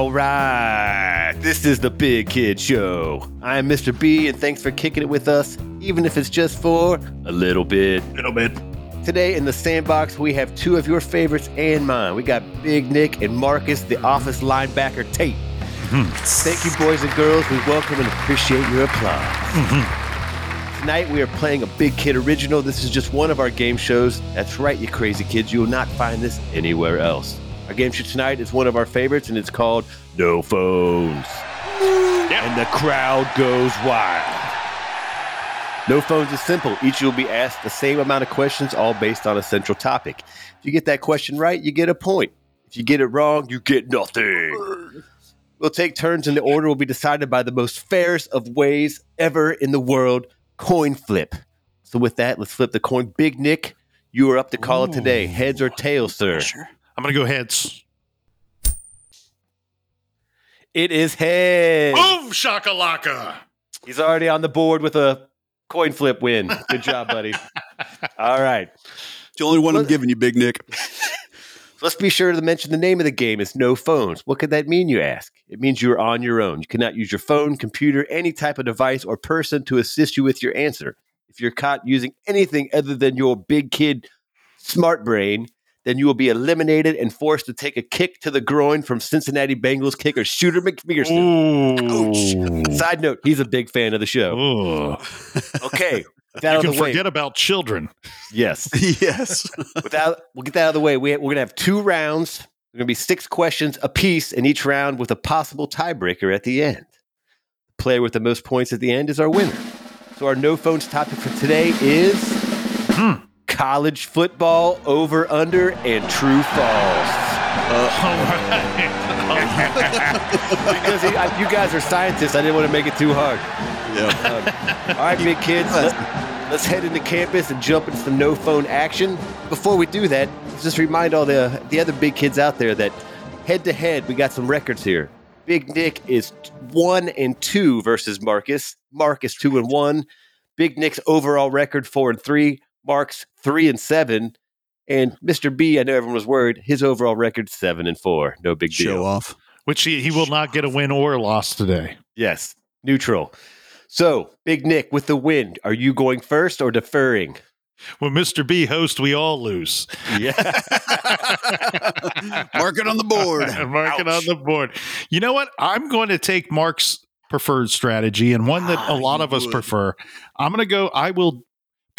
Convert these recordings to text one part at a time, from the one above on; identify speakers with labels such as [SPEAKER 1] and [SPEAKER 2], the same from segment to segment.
[SPEAKER 1] All right, this is the Big Kid Show. I'm Mr. B, and thanks for kicking it with us, even if it's just for a little bit.
[SPEAKER 2] Little bit.
[SPEAKER 1] Today in the sandbox, we have two of your favorites and mine. We got Big Nic and Marcus, the office linebacker Tate. Mm-hmm. Thank you, boys and girls. We welcome and appreciate your applause. Mm-hmm. Tonight, we are playing a Big Kid original. This is just one of our game shows. That's right, you crazy kids. You will not find this anywhere else. Our game show tonight is one of our favorites, and it's called No Phones. And the crowd goes wild. No phones is simple. Each of you will be asked the same amount of questions, all based on a central topic. If you get that question right, you get a point. If you get it wrong, you get nothing. We'll take turns, and the order will be decided by the most fairest of ways ever in the world coin flip. So, with that, let's flip the coin. Big Nic, you are up to call it today. Heads or tails, sir?
[SPEAKER 2] I'm gonna go heads.
[SPEAKER 1] It is heads.
[SPEAKER 2] Boom shakalaka.
[SPEAKER 1] He's already on the board with a coin flip win. Good job, buddy. All right.
[SPEAKER 3] The only one I'm giving you, Big Nic.
[SPEAKER 1] Let's be sure to mention the name of the game is No Phones. What could that mean, you ask? It means you are on your own. You cannot use your phone, computer, any type of device or person to assist you with your answer. If you're caught using anything other than your big kid smart brain, then you will be eliminated and forced to take a kick to the groin from Cincinnati Bengals kicker Shooter McPherson. Side note, he's a big fan of the show.
[SPEAKER 2] Ooh.
[SPEAKER 1] Okay. That
[SPEAKER 2] You can
[SPEAKER 1] the way.
[SPEAKER 2] forget about children.
[SPEAKER 1] Yes.
[SPEAKER 3] yes.
[SPEAKER 1] Without, we'll get that out of the way. We, we're going to have two rounds. There are going to be six questions apiece in each round with a possible tiebreaker at the end. The player with the most points at the end is our winner. So, our no phones topic for today is
[SPEAKER 2] Hmm.
[SPEAKER 1] College football over under and true false. because he- I- you guys are scientists, I didn't want to make it too hard.
[SPEAKER 3] Yeah.
[SPEAKER 1] Um, all right, big kids, let, us head into campus and jump into some no phone action. Before we do that, let's just remind all the the other big kids out there that head to head, we got some records here. Big Nic is one and two versus Marcus. Marcus two and one. Big Nic's overall record four and three. Mark's three and seven. And Mr. B, I know everyone was worried. His overall record seven and four. No big deal.
[SPEAKER 3] Show off.
[SPEAKER 2] Which he, he will not get a win or a loss today.
[SPEAKER 1] Yes, neutral. So, Big Nic, with the win, are you going first or deferring?
[SPEAKER 2] When Mr. B hosts, we all lose.
[SPEAKER 1] Yeah.
[SPEAKER 3] Mark it on the board.
[SPEAKER 2] Mark it on the board. You know what? I'm going to take Mark's preferred strategy and one that
[SPEAKER 3] Ah,
[SPEAKER 2] a lot
[SPEAKER 3] you
[SPEAKER 2] of us prefer. I'm going to go. I will.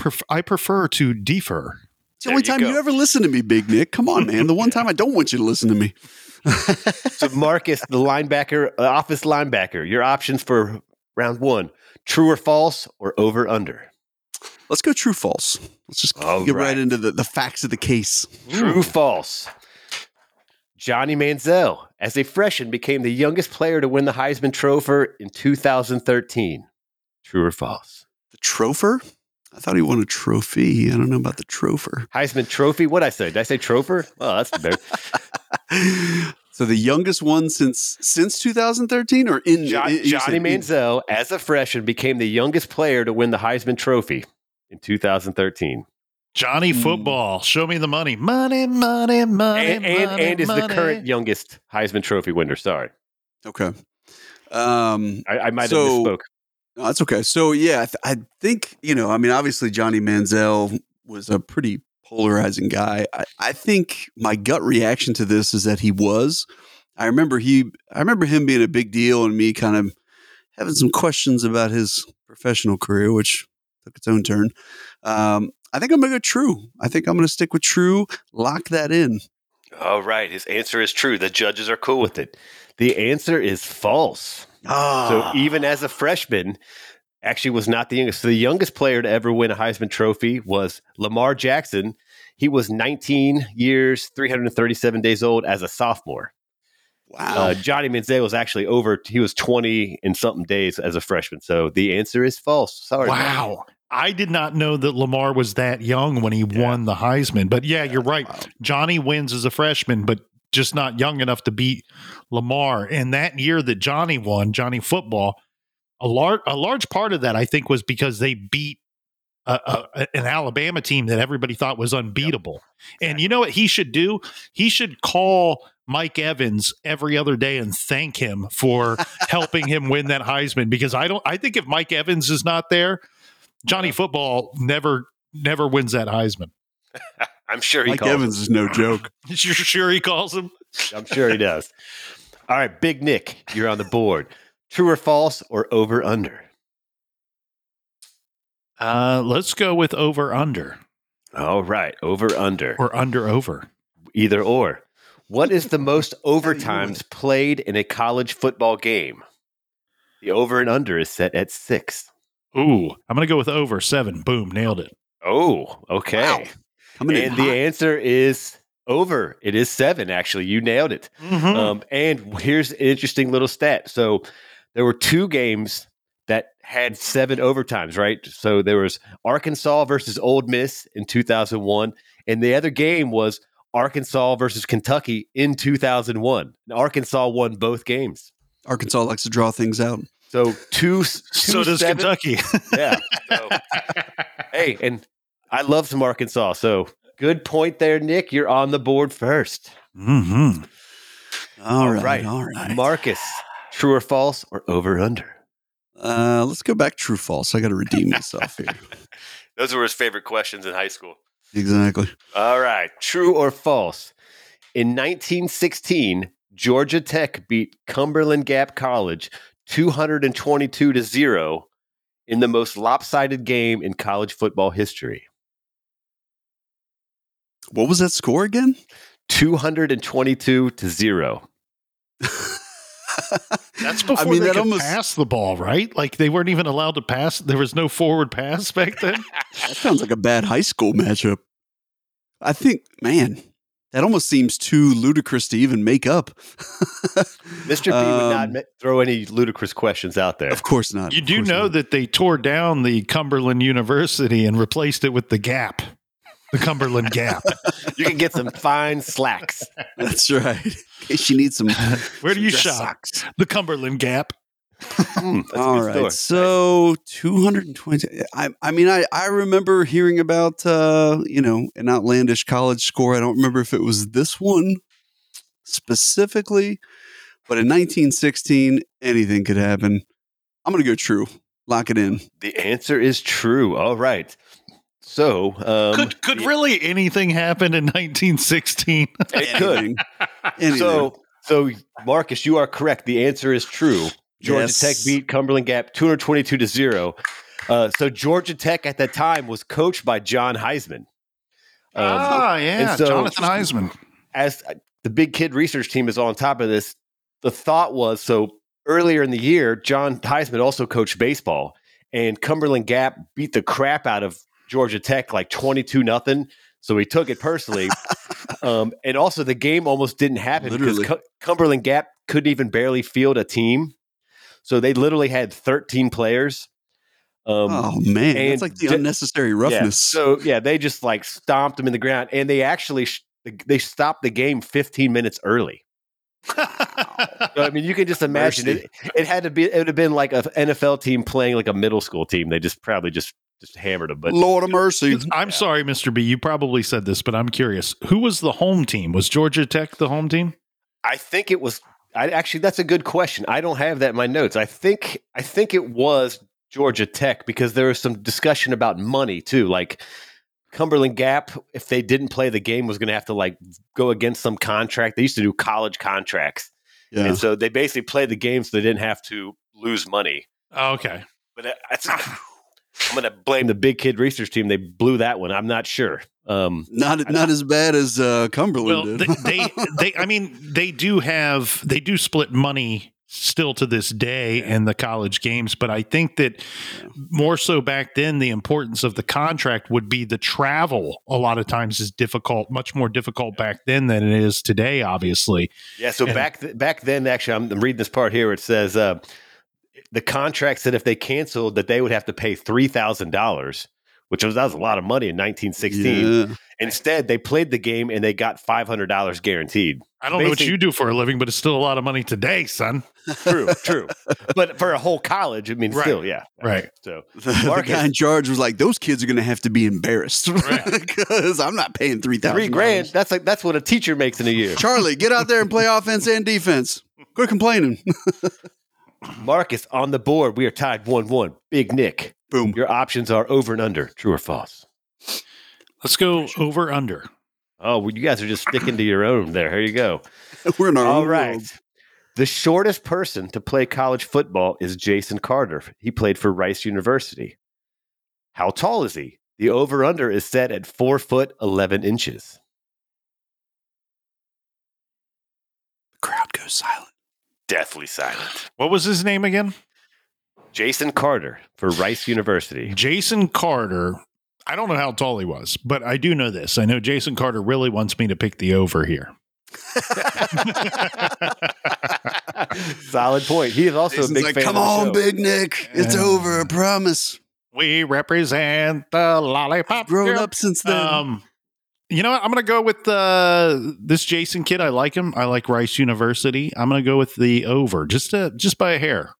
[SPEAKER 2] Pref- I prefer to defer.
[SPEAKER 3] It's the only
[SPEAKER 1] There you
[SPEAKER 3] time you
[SPEAKER 1] go.
[SPEAKER 3] ever listen to me, Big Nic. Come on, man. The one time I don't want you to listen to me.
[SPEAKER 1] so, Marcus, the linebacker, uh, office linebacker, your options for round one true or false or over under?
[SPEAKER 3] Let's go true false. Let's just
[SPEAKER 1] All
[SPEAKER 3] get right.
[SPEAKER 1] right.
[SPEAKER 3] into the, the facts of the case.
[SPEAKER 1] True false. Johnny Manziel, as a freshman, became the youngest player to win the Heisman Trophy in 2013. True or false?
[SPEAKER 3] The tropher? I thought he won a trophy. I don't know about the tropher.
[SPEAKER 1] Heisman Trophy? What I say? Did I say tropher? Oh, that's better.
[SPEAKER 3] so the youngest one since since 2013 or in
[SPEAKER 1] Jo-
[SPEAKER 3] in-
[SPEAKER 1] Johnny
[SPEAKER 3] said in-
[SPEAKER 1] Manziel, as a freshman, became the youngest player to win the Heisman Trophy in 2013.
[SPEAKER 2] Johnny
[SPEAKER 3] Hmm.
[SPEAKER 2] Football. Show me the money. Money, money, money.
[SPEAKER 1] and, and,
[SPEAKER 2] money,
[SPEAKER 1] and is the current youngest Heisman Trophy winner. Sorry,
[SPEAKER 3] Okay. Um,
[SPEAKER 1] I, I might have
[SPEAKER 3] So-
[SPEAKER 1] misspoke.
[SPEAKER 3] No, that's okay. So yeah, I, th- I think you know. I mean, obviously Johnny Manziel was a pretty polarizing guy. I, I think my gut reaction to this is that he was. I remember he. I remember him being a big deal, and me kind of having some questions about his professional career, which took its own turn. Um, I think I'm gonna go true. I think I'm gonna stick with true. Lock that in.
[SPEAKER 1] All right, his answer is true. The judges are cool with it. The answer is false.
[SPEAKER 3] Ah,
[SPEAKER 1] So even as a freshman, actually was not the youngest. So the youngest player to ever win a Heisman Trophy was Lamar Jackson. He was 19 years, 337 days old as a sophomore.
[SPEAKER 3] wow.
[SPEAKER 1] Uh, Johnny Manziel was actually over. He was 20 and something days as a freshman. So the answer is false. Sorry.
[SPEAKER 2] Wow. I did not know that Lamar was that young when he won the Heisman. But yeah, you're right.
[SPEAKER 3] Wow.
[SPEAKER 2] Johnny wins as a freshman, but just not young enough to beat Lamar. And that year that Johnny won, Johnny football, a large a large part of that I think was because they beat a, a, an Alabama team that everybody thought was unbeatable. And you know what he should do? He should call Mike Evans every other day and thank him for helping him win that Heisman because I don't I think if Mike Evans is not there, Johnny Football never never wins that Heisman.
[SPEAKER 1] I'm sure he
[SPEAKER 3] Mike
[SPEAKER 1] calls
[SPEAKER 3] Evans is no joke.
[SPEAKER 2] You're sure he calls him?
[SPEAKER 1] him. I'm sure he does. All right, Big Nic, you're on the board. True or false or over under?
[SPEAKER 2] Uh, let's go with over under
[SPEAKER 1] All right, over under.
[SPEAKER 2] or under over.
[SPEAKER 1] Either or. What is the most overtimes played in a college football game? The over and under is set at six.
[SPEAKER 2] Ooh, I'm gonna go with over seven. Boom, nailed it.
[SPEAKER 1] Oh, okay.
[SPEAKER 3] Wow. Coming in
[SPEAKER 1] And the answer is over. It is seven, actually. You nailed it.
[SPEAKER 2] Mm-hmm.
[SPEAKER 1] Um, and here's an interesting little stat. So there were two games that had seven overtimes, right? So there was Arkansas versus Ole Miss in 2001, and the other game was Arkansas versus Kentucky in 2001. And Arkansas won both games.
[SPEAKER 3] Arkansas likes to draw things out.
[SPEAKER 1] So two, two
[SPEAKER 2] so does
[SPEAKER 1] seven-
[SPEAKER 2] Kentucky.
[SPEAKER 1] Yeah. So, hey, and I love some Arkansas. So good point there, Nic. You're on the board first.
[SPEAKER 2] mm-hmm.
[SPEAKER 3] All right,
[SPEAKER 1] right.
[SPEAKER 3] all right.
[SPEAKER 1] Marcus, true or false or over under?
[SPEAKER 3] Uh, let's go back true false. I got to redeem myself here.
[SPEAKER 1] Those were his favorite questions in high school.
[SPEAKER 3] Exactly.
[SPEAKER 1] All right. True or false? In 1916, Georgia Tech beat Cumberland Gap College 222 to 0 in the most lopsided game in college football history.
[SPEAKER 3] What was that score again?
[SPEAKER 1] 222 to 0.
[SPEAKER 2] That's before
[SPEAKER 3] I mean,
[SPEAKER 2] they
[SPEAKER 3] that
[SPEAKER 2] could
[SPEAKER 3] almost
[SPEAKER 2] pass the ball, right? Like they weren't even allowed to pass. There was no forward pass back then.
[SPEAKER 3] that sounds like a bad high school matchup. I think, man, that almost seems too ludicrous to even make up.
[SPEAKER 1] Mr. B would not
[SPEAKER 3] Um,
[SPEAKER 1] throw any ludicrous questions out there.
[SPEAKER 3] Of course not.
[SPEAKER 2] You do know
[SPEAKER 3] not.
[SPEAKER 2] that they tore down the Cumberland University and replaced it with the Gap, the Cumberland Gap.
[SPEAKER 1] You can get some fine slacks.
[SPEAKER 3] That's right. She needs you need some.
[SPEAKER 2] Where do you shop?
[SPEAKER 3] socks.
[SPEAKER 2] The Cumberland Gap.
[SPEAKER 1] Mm, that's a
[SPEAKER 3] All
[SPEAKER 1] good
[SPEAKER 3] right.
[SPEAKER 1] store.
[SPEAKER 3] So 220. I, I mean, I, I remember hearing about, uh, you know, an outlandish college score. I don't remember if it was this one specifically, but in 1916, anything could happen. I'm going to go true. Lock it in.
[SPEAKER 1] The answer is true. All right. So, um,
[SPEAKER 2] Could could
[SPEAKER 1] yeah,
[SPEAKER 2] really anything happen in 1916?
[SPEAKER 1] it could.
[SPEAKER 3] Anything. Anything.
[SPEAKER 1] So, so Marcus, you are correct. The answer is true. Georgia
[SPEAKER 3] Yes.
[SPEAKER 1] Tech beat Cumberland Gap 222 to zero. Uh, so Georgia Tech at that time was coached by John Heisman. Um,
[SPEAKER 2] ah, yeah,
[SPEAKER 1] so-
[SPEAKER 2] Jonathan Heisman.
[SPEAKER 1] as uh, the big kid research team is on top of this, the thought was so earlier in the year, John Heisman also coached baseball, and Cumberland Gap beat the crap out of Georgia Tech like 22 nothing. So he took it personally. um, and also, the game almost didn't happen
[SPEAKER 3] Literally.
[SPEAKER 1] because Cu- Cumberland Gap couldn't even barely field a team. So they literally had 13 players. Um,
[SPEAKER 3] oh, man. it's like the
[SPEAKER 1] ju-
[SPEAKER 3] unnecessary
[SPEAKER 1] yeah.
[SPEAKER 3] roughness.
[SPEAKER 1] So yeah, they just like stomped them in the ground, and they actually sh- they stopped the game 15 minutes early. So, I mean, you can just imagine it. It had to be. It would have been like an NFL team playing like a middle school team. They just probably just just hammered them. But
[SPEAKER 3] Lord of mercy.
[SPEAKER 2] I'm sorry, Mr. B. You probably said this, but I'm curious. Who was the home team? Was Georgia Tech the home team?
[SPEAKER 1] I think it was. I actually, that's a good question. I don't have that in my notes. I think I think it was Georgia Tech because there was some discussion about money too. Like Cumberland Gap, if they didn't play the game, was going to have to like go against some contract. They used to do college contracts,
[SPEAKER 3] Yeah.
[SPEAKER 1] and so they basically played the game so they didn't have to lose money.
[SPEAKER 2] Oh, okay.
[SPEAKER 1] But that- that's, I'm going to blame the big kid research team. They blew that one. I'm not sure. Um,
[SPEAKER 3] Not not as bad as uh, Cumberland
[SPEAKER 2] Well,
[SPEAKER 3] did.
[SPEAKER 2] they, they, they, I mean, they do have, they do split money still to this day in the college games, but I think that more so back then, the importance of the contract would be the travel. A lot of times is difficult, much more difficult back then than it is today. Obviously,
[SPEAKER 1] Yeah, so
[SPEAKER 2] And-
[SPEAKER 1] back th- back then, actually, I'm, I'm reading this part here. It says uh, the contract said if they canceled, that they would have to pay three thousand dollars, which was that was a lot of money in 1916.
[SPEAKER 3] Yeah.
[SPEAKER 1] Instead, they played the game and they got five hundred dollars guaranteed.
[SPEAKER 2] I don't know what you do for a living, but it's still a lot of money today, son.
[SPEAKER 1] True, true. But for a whole college, I mean,
[SPEAKER 2] Right.
[SPEAKER 1] still, yeah.
[SPEAKER 2] Right.
[SPEAKER 1] So
[SPEAKER 3] The, the
[SPEAKER 1] Marcus-
[SPEAKER 3] guy in charge was like, "Those kids are going to have to be embarrassed
[SPEAKER 2] Right.
[SPEAKER 3] because I'm not paying three thousand
[SPEAKER 1] three grand. That's like that's what a teacher makes in a year.
[SPEAKER 3] Charlie, get out there and play offense and defense. Quit complaining.
[SPEAKER 1] Marcus on the board. We are tied one-one. Big Nic.
[SPEAKER 3] Boom.
[SPEAKER 1] Your options are over and under. True or false?
[SPEAKER 2] Let's go over under.
[SPEAKER 1] Oh, well, you guys are just sticking to your own there. Here you go.
[SPEAKER 3] We're in our
[SPEAKER 1] All
[SPEAKER 3] own
[SPEAKER 1] right.
[SPEAKER 3] world.
[SPEAKER 1] The shortest person to play college football is Jason Carter. He played for Rice University. How tall is he? The over under is set at four foot eleven inches.
[SPEAKER 3] The crowd goes silent.
[SPEAKER 1] Deathly silent.
[SPEAKER 2] What was his name again?
[SPEAKER 1] Jason Carter for Rice University.
[SPEAKER 2] Jason Carter. I don't know how tall he was, but I do know this. I know Jason Carter really wants me to pick the over here.
[SPEAKER 1] Solid point. He is also
[SPEAKER 3] Jason's
[SPEAKER 1] a big
[SPEAKER 3] like,
[SPEAKER 1] fan
[SPEAKER 3] come
[SPEAKER 1] of the
[SPEAKER 3] on,
[SPEAKER 1] show.
[SPEAKER 3] Big Nic. It's
[SPEAKER 2] Yeah.
[SPEAKER 3] over. I promise.
[SPEAKER 2] We represent the lollipop.
[SPEAKER 3] Grown
[SPEAKER 2] girl.
[SPEAKER 3] up since then.
[SPEAKER 2] Um, you know what? I'm going to go with uh, this Jason kid. I like him. I like Rice University. I'm going to go with the over, just to, just by a hair.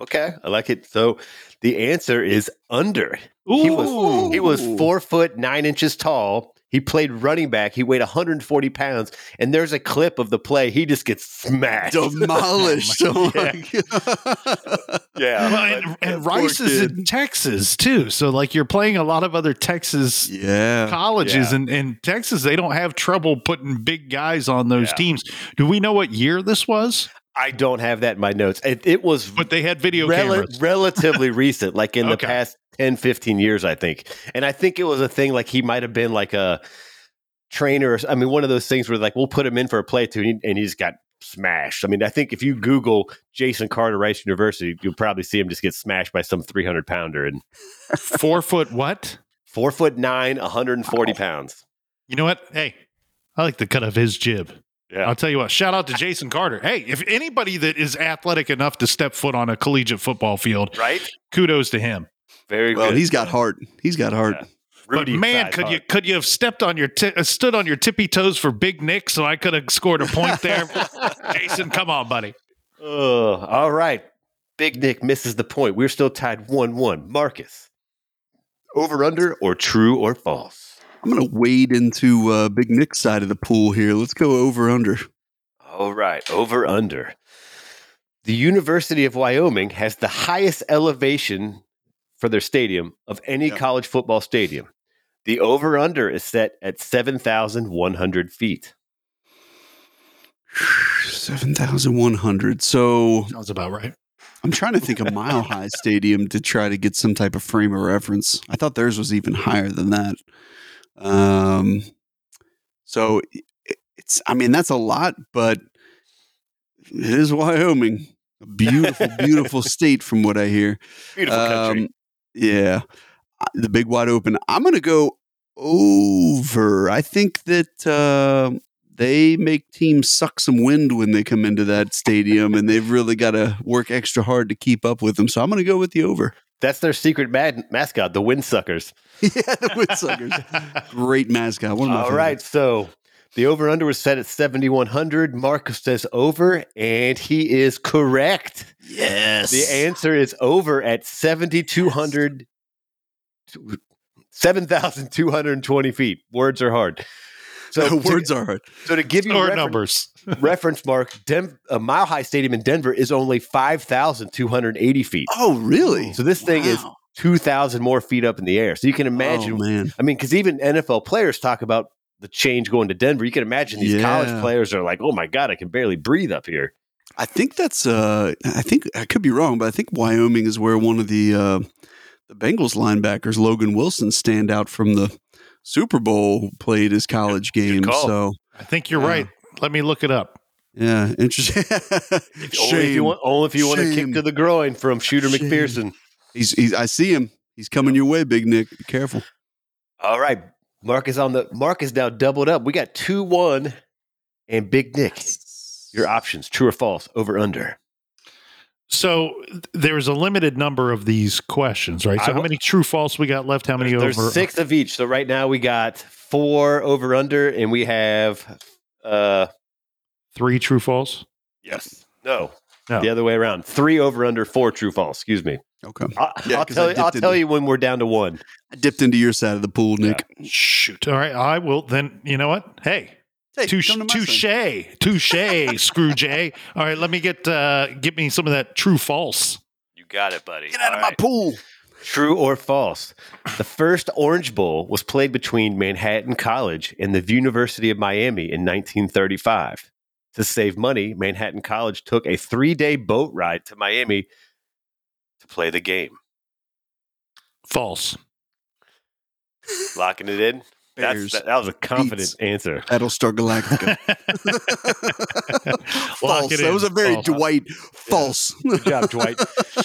[SPEAKER 1] Okay, I like it. So the answer is under. He was he was four foot nine inches tall. He played running back. He weighed 140 pounds. And there's a clip of the play. He just gets smashed.
[SPEAKER 3] Demolished. oh my God.
[SPEAKER 1] Yeah.
[SPEAKER 2] Well, and, and Rice is
[SPEAKER 3] kid.
[SPEAKER 2] in Texas too, so like you're playing a lot of other Texas
[SPEAKER 3] Yeah.
[SPEAKER 2] colleges,
[SPEAKER 1] Yeah.
[SPEAKER 2] and in Texas they don't have trouble putting big guys on those
[SPEAKER 1] Yeah.
[SPEAKER 2] teams. Do we know what year this was?
[SPEAKER 1] I don't have that in my notes. It, it was
[SPEAKER 2] But they had video
[SPEAKER 1] rel-
[SPEAKER 2] cameras.
[SPEAKER 1] relatively recent, like in the past 10, 15 years, I think. And I think it was a thing like he might have been like a trainer. Or, I mean, one of those things where like we'll put him in for a play too, and he, and he just got smashed. I mean, I think if you Google Jason Carter Rice University, you'll probably see him just get smashed by some 300 pounder and
[SPEAKER 2] Four foot what?
[SPEAKER 1] four foot nine, 140 pounds.
[SPEAKER 2] You know what? Hey, I like the cut of his jib.
[SPEAKER 1] Yeah.
[SPEAKER 2] I'll tell you what. Shout out to Jason Carter. Hey, if anybody that is athletic enough to step foot on a collegiate football field,
[SPEAKER 1] Right?
[SPEAKER 2] kudos to him.
[SPEAKER 1] Very
[SPEAKER 3] Well,
[SPEAKER 1] good.
[SPEAKER 3] he's got heart. He's got heart.
[SPEAKER 1] Yeah.
[SPEAKER 2] But man,
[SPEAKER 1] size
[SPEAKER 2] could you could you have stepped on your ti- uh, stood on your tippy toes for Big Nic so I could have scored a point there? Jason, come on, buddy.
[SPEAKER 1] Oh, all right. Big Nic misses the point. We're still tied 1 1. Marcus, over under or true or false?
[SPEAKER 3] I'm going to wade into uh, Big Nic's side of the pool here. Let's go over under.
[SPEAKER 1] All right, over under. The University of Wyoming has the highest elevation for their stadium of any
[SPEAKER 3] Yeah.
[SPEAKER 1] college football stadium. The over under is set at 7,100 feet.
[SPEAKER 3] 7,100. So
[SPEAKER 2] Sounds about right.
[SPEAKER 3] I'm trying to think of Mile High Stadium to try to get some type of frame of reference. I thought theirs was even higher than that. Um, so it's, I mean, that's a lot, but it is Wyoming. A beautiful, beautiful state from what I hear.
[SPEAKER 1] Beautiful country.
[SPEAKER 3] Um, yeah, the big wide open. I'm going to go over. I think that uh, they make teams suck some wind when they come into that stadium, and they've really got to work extra hard to keep up with them. So I'm going to go with the over.
[SPEAKER 1] That's their secret mad- mascot, the Windsuckers.
[SPEAKER 3] yeah, the Windsuckers. Great mascot. One of my
[SPEAKER 1] All right, so the over under was set at 7,100. Marcus says over, and he is correct.
[SPEAKER 3] Yes.
[SPEAKER 1] The answer is over at 7,200, 7,220 feet. Words are hard. So,
[SPEAKER 3] So
[SPEAKER 1] to-
[SPEAKER 3] words are hard.
[SPEAKER 1] so to give you reference,
[SPEAKER 2] numbers.
[SPEAKER 1] reference, Mark, Dem- a Mile High Stadium in Denver is only 5,280 feet.
[SPEAKER 3] Oh, really?
[SPEAKER 1] So this thing is
[SPEAKER 3] Wow.
[SPEAKER 1] 2,000 more feet up in the air. So you can imagine
[SPEAKER 3] Oh, man.
[SPEAKER 1] I mean, because even NFL players talk about the change going to Denver. You can imagine these college players are like, "Oh my god, I can barely breathe up here."
[SPEAKER 3] I think that's. Uh, I think I could be wrong, but I think Wyoming is where one of the uh, the Bengals linebackers, Logan Wilson, stand out from the Super Bowl played his college game. So
[SPEAKER 2] I think you're
[SPEAKER 3] Yeah.
[SPEAKER 2] right. Let me look it up.
[SPEAKER 3] yeah, interesting.
[SPEAKER 1] Only if you want, only if you want to kick to the groin from Shooter
[SPEAKER 3] Shame.
[SPEAKER 1] McPherson.
[SPEAKER 3] He's, he's. I see him. He's coming your way, Big Nic. Be careful.
[SPEAKER 1] All right, Mark is on the Mark is now doubled up. We got two one, and Big Nic. Your options: true or false, over under.
[SPEAKER 2] So there's a limited number of these questions, right?
[SPEAKER 1] I
[SPEAKER 2] So how many true false we got left? How many
[SPEAKER 1] There's
[SPEAKER 2] over?
[SPEAKER 1] six of each. So right now we got four over under, and we have uh
[SPEAKER 2] Three true false.
[SPEAKER 1] Yes. No.
[SPEAKER 2] No.
[SPEAKER 1] The other way around. Three over under, four true false. Excuse me.
[SPEAKER 3] Okay.
[SPEAKER 1] I,
[SPEAKER 3] Yeah,
[SPEAKER 1] I'll
[SPEAKER 3] 'cause
[SPEAKER 1] tell
[SPEAKER 3] I
[SPEAKER 1] you. I'll tell
[SPEAKER 3] into-
[SPEAKER 1] you when we're down to one.
[SPEAKER 3] I dipped into your side of the pool, Nic.
[SPEAKER 2] Shoot. All right. I will then. You know what? Hey,
[SPEAKER 3] Hey,
[SPEAKER 2] touche,
[SPEAKER 3] come to
[SPEAKER 2] touche, touche, screw J. All right. Let me get uh get me some of that true false.
[SPEAKER 1] You got it, buddy.
[SPEAKER 3] Get out of
[SPEAKER 1] All
[SPEAKER 3] my pool.
[SPEAKER 1] True or false? The first Orange Bowl was played between Manhattan College and the University of Miami in 1935. To save money, Manhattan College took a three day boat ride to Miami to play the game.
[SPEAKER 2] False.
[SPEAKER 1] Locking it in? That's,
[SPEAKER 3] Bears.
[SPEAKER 1] that, that was a confident
[SPEAKER 3] Beats.
[SPEAKER 1] answer.
[SPEAKER 3] Battlestar Galactica. False.
[SPEAKER 2] it
[SPEAKER 3] That
[SPEAKER 2] in.
[SPEAKER 3] was a very
[SPEAKER 2] False.
[SPEAKER 3] Dwight false.
[SPEAKER 1] Good job, Dwight.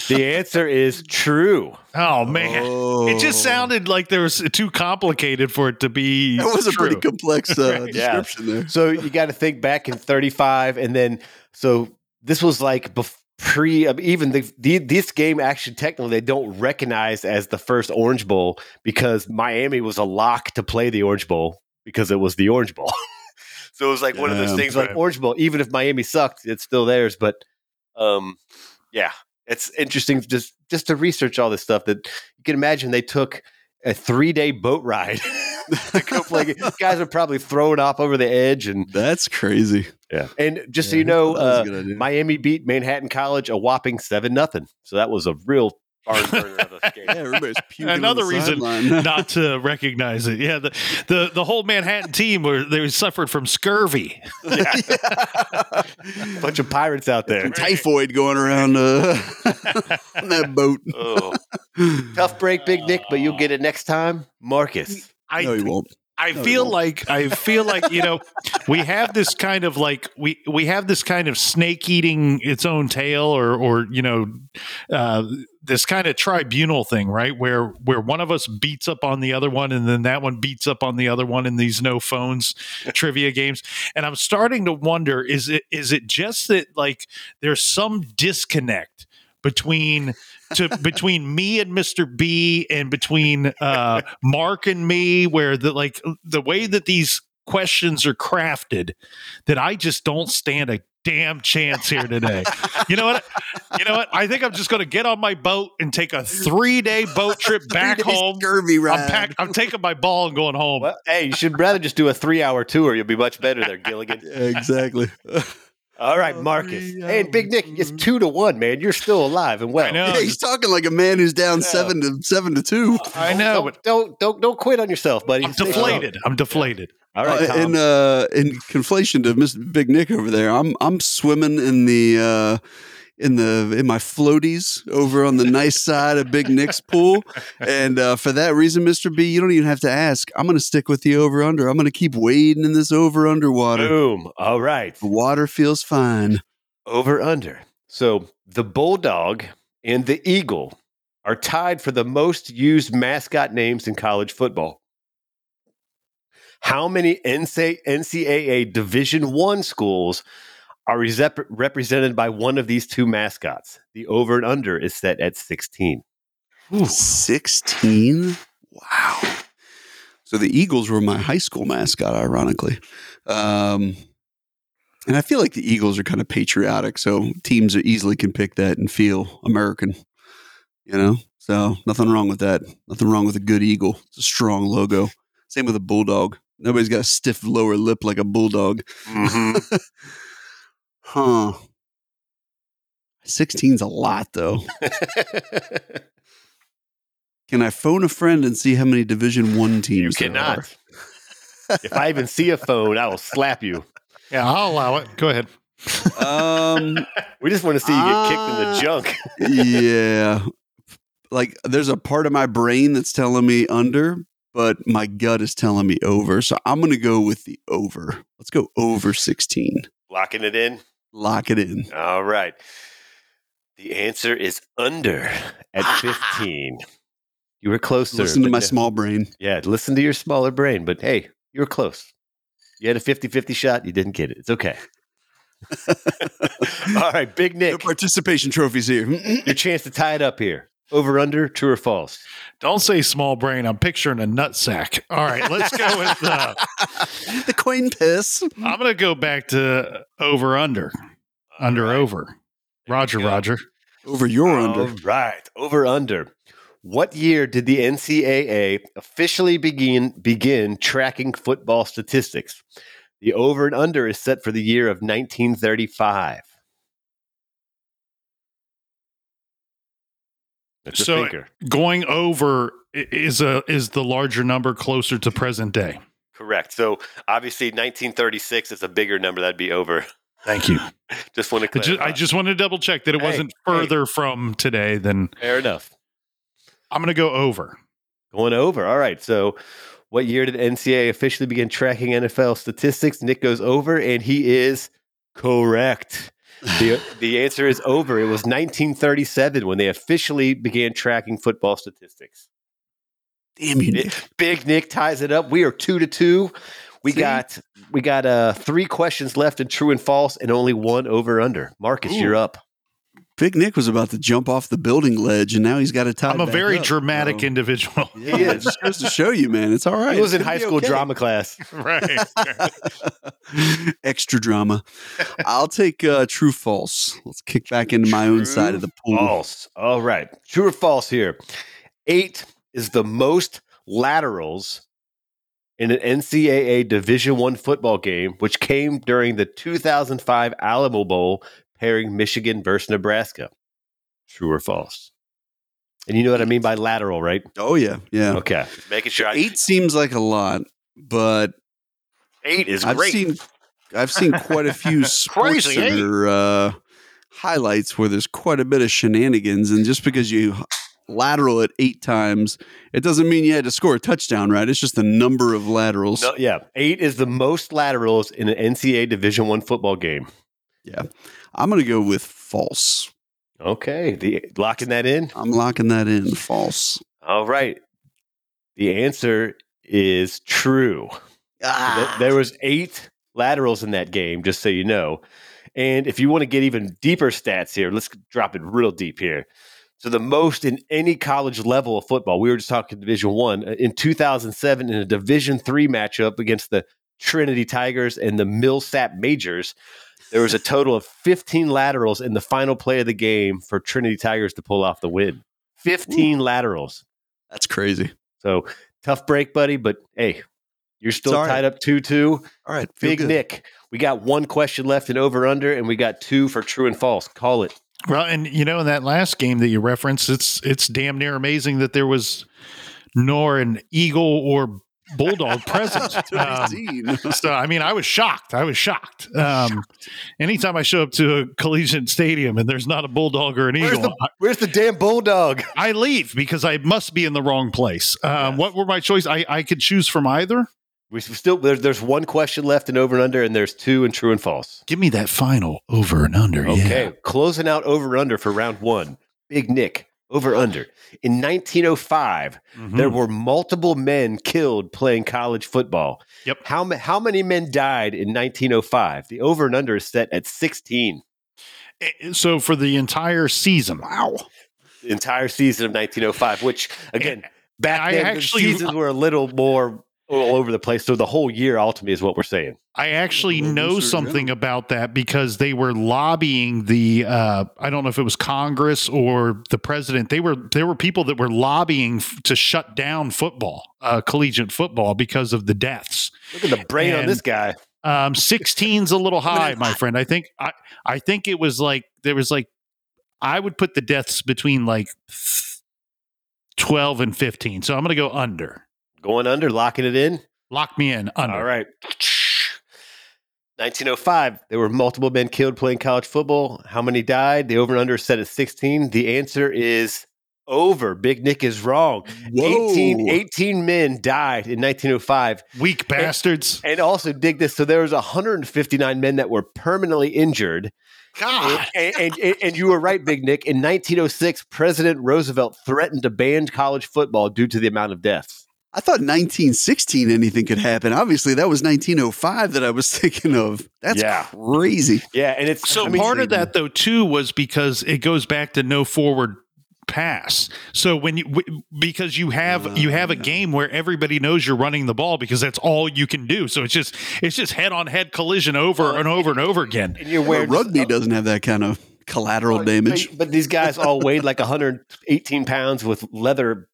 [SPEAKER 1] the answer is true.
[SPEAKER 2] Oh man. It just
[SPEAKER 3] Oh.
[SPEAKER 2] sounded like there was too complicated for it to be.
[SPEAKER 3] That was a pretty complex uh,
[SPEAKER 1] Yeah.
[SPEAKER 3] description there.
[SPEAKER 1] So you got to think back in 35, and then so this was like bef- pre even the, the this game actually technically they don't recognize as the first Orange Bowl because Miami was a lock to play the Orange Bowl because it was the Orange Bowl. so it was like one of those
[SPEAKER 3] Yeah.
[SPEAKER 1] things like Orange Bowl. Even if Miami sucked, it's still theirs. But um, yeah, it's interesting just just to research all this stuff that you can imagine they took a three day boat ride to go play. Guys are probably throwing off over the edge and
[SPEAKER 3] That's crazy.
[SPEAKER 1] Yeah. And just so you know,
[SPEAKER 3] that was a
[SPEAKER 1] uh. Miami beat Manhattan College a whopping seven nothing. So that was a real barn burner of a game.
[SPEAKER 3] yeah, everybody's puking on
[SPEAKER 2] Another
[SPEAKER 3] the
[SPEAKER 2] reason not to recognize it. Yeah, the the, the whole Manhattan team were they suffered from scurvy.
[SPEAKER 1] Bunch of pirates out there.
[SPEAKER 3] Some typhoid going around uh, on that boat.
[SPEAKER 1] Oh. Tough break, Big Nic, but you'll get it next time. Marcus.
[SPEAKER 2] I
[SPEAKER 3] no, he won't.
[SPEAKER 2] I feel like I feel like you know we have this kind of like we we have this kind of snake eating its own tail or or you know uh, this kind of tribunal thing right? Where where one of us beats up on the other one and then that one beats up on the other one in these no phones trivia games. And I'm starting to wonder is it is it just that like there's some disconnect between to between me and Mr. B and between uh Mark and me where the like the way that these questions are crafted that I just don't stand a damn chance here today. You know what? You know what? I think I'm just going to get on my boat and take a 3-day boat trip back home.
[SPEAKER 3] Scurvy ride.
[SPEAKER 2] I'm pack, I'm taking my ball and going home.
[SPEAKER 1] Well, hey, you should rather just do a three hour tour. You'll be much better there, Gilligan.
[SPEAKER 3] Exactly.
[SPEAKER 1] All right, Marcus.
[SPEAKER 3] three
[SPEAKER 1] Hey, and Big Nic, it's two to one, man. You're still alive and well.
[SPEAKER 2] I know.
[SPEAKER 3] Yeah, he's talking like a man who's down seven to seven to two.
[SPEAKER 2] I know,
[SPEAKER 1] Don't,
[SPEAKER 2] but
[SPEAKER 1] don't don't don't quit on yourself, buddy.
[SPEAKER 2] I'm deflated. I'm deflated.
[SPEAKER 1] All right,
[SPEAKER 3] Uh, in uh, in conflation to Mr. Big Nic over there, I'm I'm swimming in the uh, in the in my floaties over on the nice side of Big Nic's pool, and uh, for that reason, Mr. B, you don't even have to ask. I'm going to stick with the over under. I'm going to keep wading in this over under water.
[SPEAKER 1] Boom. All right.
[SPEAKER 3] The water feels fine.
[SPEAKER 1] Over under. So the Bulldog and the Eagle are tied for the most used mascot names in college football. How many NCAA, NCAA Division One schools are resep- represented by one of these two mascots? The over and under is set at 16.
[SPEAKER 3] Sixteen. Wow. So the Eagles were my high school mascot, ironically. Um, and I feel like the Eagles are kind of patriotic, so teams are easily can pick that and feel American. You know, so nothing wrong with that. Nothing wrong with a good eagle. It's a strong logo. Same with a bulldog. Nobody's got a stiff lower lip like a bulldog. Huh. 16's a lot, though. Can I phone a friend and see how many Division One teams
[SPEAKER 1] you
[SPEAKER 3] there are?
[SPEAKER 1] cannot. if I even see a phone, I will slap you.
[SPEAKER 2] Yeah, I'll allow it. Go ahead.
[SPEAKER 3] Um,
[SPEAKER 1] We just want to see you get kicked in the junk.
[SPEAKER 3] yeah. Like there's a part of my brain that's telling me under, but my gut is telling me over. So I'm going to go with the over. Let's go over 16.
[SPEAKER 1] Locking it in.
[SPEAKER 3] Lock it in.
[SPEAKER 1] All right. The answer is under at ah! 15. You were close.
[SPEAKER 3] Listen to my small brain.
[SPEAKER 1] Yeah, listen to your smaller brain, but hey, you were close. You had a 50 50 shot. You didn't get it. It's okay. All right, Big Nic,
[SPEAKER 3] participation trophies here.
[SPEAKER 1] your chance to tie it up here. Over under, true or false?
[SPEAKER 2] Don't say small brain. I'm picturing a nut sack. All right, let's go with. Uh,
[SPEAKER 3] the coin piss.
[SPEAKER 2] I'm going to go back to over under, under
[SPEAKER 1] right.
[SPEAKER 2] over. Roger. Roger.
[SPEAKER 3] Over your
[SPEAKER 1] All
[SPEAKER 3] under.
[SPEAKER 1] right, over under. What year did the NCAA officially begin begin tracking football statistics? The over and under is set for the year of 1935. A
[SPEAKER 2] So-. Going over is a is the larger number closer to present day.
[SPEAKER 1] Correct. So obviously 1936 is a bigger number. That'd be over.
[SPEAKER 2] Thank you.
[SPEAKER 1] Just want to
[SPEAKER 2] I just, I just wanted to double check that it
[SPEAKER 1] Hey,
[SPEAKER 2] wasn't
[SPEAKER 1] hey.
[SPEAKER 2] further from today than
[SPEAKER 1] Fair enough.
[SPEAKER 2] I'm going to go over.
[SPEAKER 1] Going over. All right. So, what year did NCAA officially begin tracking NFL statistics? Nic goes over, and he is correct. The, the answer is over. It was 1937 when they officially began tracking football statistics.
[SPEAKER 3] Damn you. Nic.
[SPEAKER 1] Big Nic ties it up. We are two to two. We
[SPEAKER 3] See?
[SPEAKER 1] got we got uh three questions left in true and false, and only one over under. Marcus,
[SPEAKER 3] Ooh.
[SPEAKER 1] you're up.
[SPEAKER 3] Big Nic was about to jump off the building ledge, and now he's got to tie.
[SPEAKER 2] I'm a
[SPEAKER 3] back
[SPEAKER 2] very
[SPEAKER 3] up,
[SPEAKER 2] dramatic
[SPEAKER 3] so-
[SPEAKER 2] individual.
[SPEAKER 3] Yeah, it just goes to show you, man. It's all right.
[SPEAKER 1] He was in high school
[SPEAKER 3] okay.
[SPEAKER 1] drama class.
[SPEAKER 2] right.
[SPEAKER 3] Extra drama. I'll take uh, true false. Let's kick back into my own side of the pool.
[SPEAKER 1] False. All right. True or false here? Eight is the most laterals in an NCAA Division One football game, which came during the 2005 Alamo Bowl pairing Michigan versus Nebraska. True or false? And you know what I mean by lateral, right?
[SPEAKER 3] Oh yeah, yeah.
[SPEAKER 1] Okay. Just making sure. I,
[SPEAKER 3] Eight seems like a lot, but
[SPEAKER 1] eight is
[SPEAKER 3] I've
[SPEAKER 1] great.
[SPEAKER 3] seen I've seen quite a few sports
[SPEAKER 1] Crazy,
[SPEAKER 3] center uh, highlights where there's quite a bit of shenanigans, and just because you lateral it eight times, it doesn't mean you had to score a touchdown, right? It's just the number of laterals.
[SPEAKER 1] no, yeah, eight is the most laterals in an NCAA Division One football game.
[SPEAKER 3] I'm gonna go with false.
[SPEAKER 1] Okay, the locking that in.
[SPEAKER 3] I'm locking that in. False.
[SPEAKER 1] All right. The answer is true.
[SPEAKER 3] Ah,
[SPEAKER 1] There was eight laterals in that game, just so you know. And if you want to get even deeper stats here, let's drop it real deep here. So the most in any college level of football, we were just talking Division One uh, in 2007 in a Division Three matchup against the Trinity Tigers and the Millsap Majors. There was a total of 15 laterals in the final play of the game for Trinity Tigers to pull off the win. 15 laterals.
[SPEAKER 3] that's crazy.
[SPEAKER 1] So tough break, buddy. But hey, you're still
[SPEAKER 3] all right.
[SPEAKER 1] tied up 2 2.
[SPEAKER 3] All right,
[SPEAKER 1] Big
[SPEAKER 3] good.
[SPEAKER 1] Nic. We got one question left in over under, and we got two for true and false. Call it.
[SPEAKER 2] Well, and you know, in that last game that you referenced, it's it's damn near amazing that there was nor an eagle or bulldog present. Um, so I mean, I was shocked. I was shocked. Um, anytime I show up to a collegiate stadium and there's not a bulldog or an
[SPEAKER 1] Where's
[SPEAKER 2] eagle,
[SPEAKER 1] the, where's the damn bulldog?
[SPEAKER 2] I leave because I must be in the wrong place. Um, What were my choice? I, I could choose from either.
[SPEAKER 1] We still there's, there's one question left in over and under, and there's two in true and false.
[SPEAKER 2] Give me that final over and under.
[SPEAKER 1] Okay,
[SPEAKER 2] Yeah.
[SPEAKER 1] closing out over and under for round one. Big Nic over under. In 1905,
[SPEAKER 2] Mhm.
[SPEAKER 1] there were multiple men killed playing college football.
[SPEAKER 2] Yep.
[SPEAKER 1] How how many men died in 1905? The over and under is set at 16.
[SPEAKER 2] Eh, So for the entire season,
[SPEAKER 3] wow.
[SPEAKER 1] The entire season of 1905, which again, back
[SPEAKER 2] I
[SPEAKER 1] then
[SPEAKER 2] actually-
[SPEAKER 1] the seasons were a little more all over the place. So the whole year ultimately is what we're saying.
[SPEAKER 2] I actually know something
[SPEAKER 3] yeah.
[SPEAKER 2] about that because they were lobbying the uh, I don't know if it was Congress or the president. They were there were people that were lobbying f- to shut down football, uh, collegiate football, because of the deaths.
[SPEAKER 1] Look at the brain on this guy.
[SPEAKER 2] Um, 16's a little high, my friend. I think I I think it was like there was like I would put the deaths between like twelve and fifteen. So I'm going to go under.
[SPEAKER 1] Going under, locking it in.
[SPEAKER 2] Lock me in under.
[SPEAKER 1] All right. 1905, there were multiple men killed playing college football. How many died? The over and under is set at 16. The answer is over. Big Nic is wrong. 18, 18 men died in 1905.
[SPEAKER 2] Weak bastards.
[SPEAKER 1] And also dig this. So there was 159 men that were permanently injured.
[SPEAKER 2] God.
[SPEAKER 1] And, and, and, and you were right, Big Nic. In 1906, President Roosevelt threatened to ban college football due to the amount of deaths.
[SPEAKER 3] I thought 1916 anything could happen. Obviously, that was 1905 that I was thinking of. That's
[SPEAKER 1] Yeah.
[SPEAKER 3] crazy.
[SPEAKER 1] Yeah, and it's
[SPEAKER 2] So
[SPEAKER 1] I mean,
[SPEAKER 2] part of that though too was because it goes back to no forward pass. So when you w- because you have you have a
[SPEAKER 3] Uh,
[SPEAKER 2] game where everybody knows you're running the ball because that's all you can do. So it's just it's just head on head collision over and over and over again.
[SPEAKER 1] And you're
[SPEAKER 3] Well,
[SPEAKER 1] wearing
[SPEAKER 3] rugby doesn't have that kind of collateral
[SPEAKER 1] But-
[SPEAKER 3] damage.
[SPEAKER 1] But, but these guys all weighed like 118 pounds with leather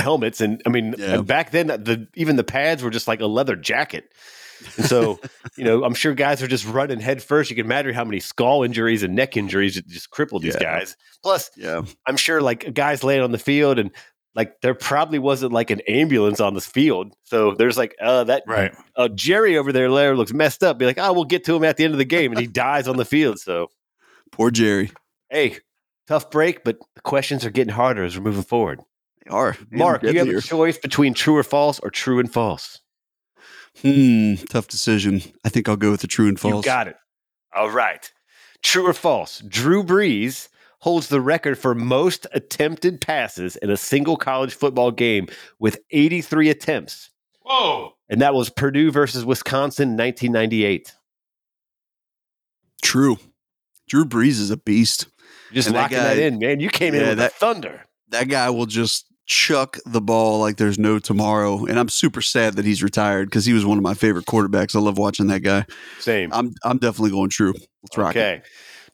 [SPEAKER 1] helmets, and I mean,
[SPEAKER 3] Yeah.
[SPEAKER 1] back then the even the pads were just like a leather jacket. And so, you know, I'm sure guys are just running head first. You can imagine how many skull injuries and neck injuries just crippled these
[SPEAKER 3] Yeah.
[SPEAKER 1] guys. Plus,
[SPEAKER 3] Yeah.
[SPEAKER 1] I'm sure like guys laying on the field and like there probably wasn't like an ambulance on this field. So there's like uh that
[SPEAKER 2] Right.
[SPEAKER 1] uh, Jerry over there Larry looks messed up. Be like, oh, we'll get to him at the end of the game, and he dies on the field. So
[SPEAKER 3] Poor Jerry.
[SPEAKER 1] hey, tough break, but the questions are getting harder as we're moving forward.
[SPEAKER 3] They are.
[SPEAKER 1] Mark, you have
[SPEAKER 3] Deadlier.
[SPEAKER 1] a choice between true or false or true and false.
[SPEAKER 3] Hmm. Tough decision. I think I'll go with the true and false.
[SPEAKER 1] You got it. All right. True or false? Drew Brees holds the record for most attempted passes in a single college football game with 83 attempts.
[SPEAKER 2] Whoa.
[SPEAKER 1] And that was Purdue versus Wisconsin 1998.
[SPEAKER 3] True. Drew Brees is a beast.
[SPEAKER 1] Just
[SPEAKER 3] And that
[SPEAKER 1] locking that,
[SPEAKER 3] guy-
[SPEAKER 1] in, man. You came in with
[SPEAKER 3] that-
[SPEAKER 1] the thunder.
[SPEAKER 3] That guy will just chuck the ball like there's no tomorrow. And I'm super sad that he's retired because he was one of my favorite quarterbacks. I love watching that guy.
[SPEAKER 1] Same.
[SPEAKER 3] I'm I'm definitely going true. Let's rock it.
[SPEAKER 1] Okay.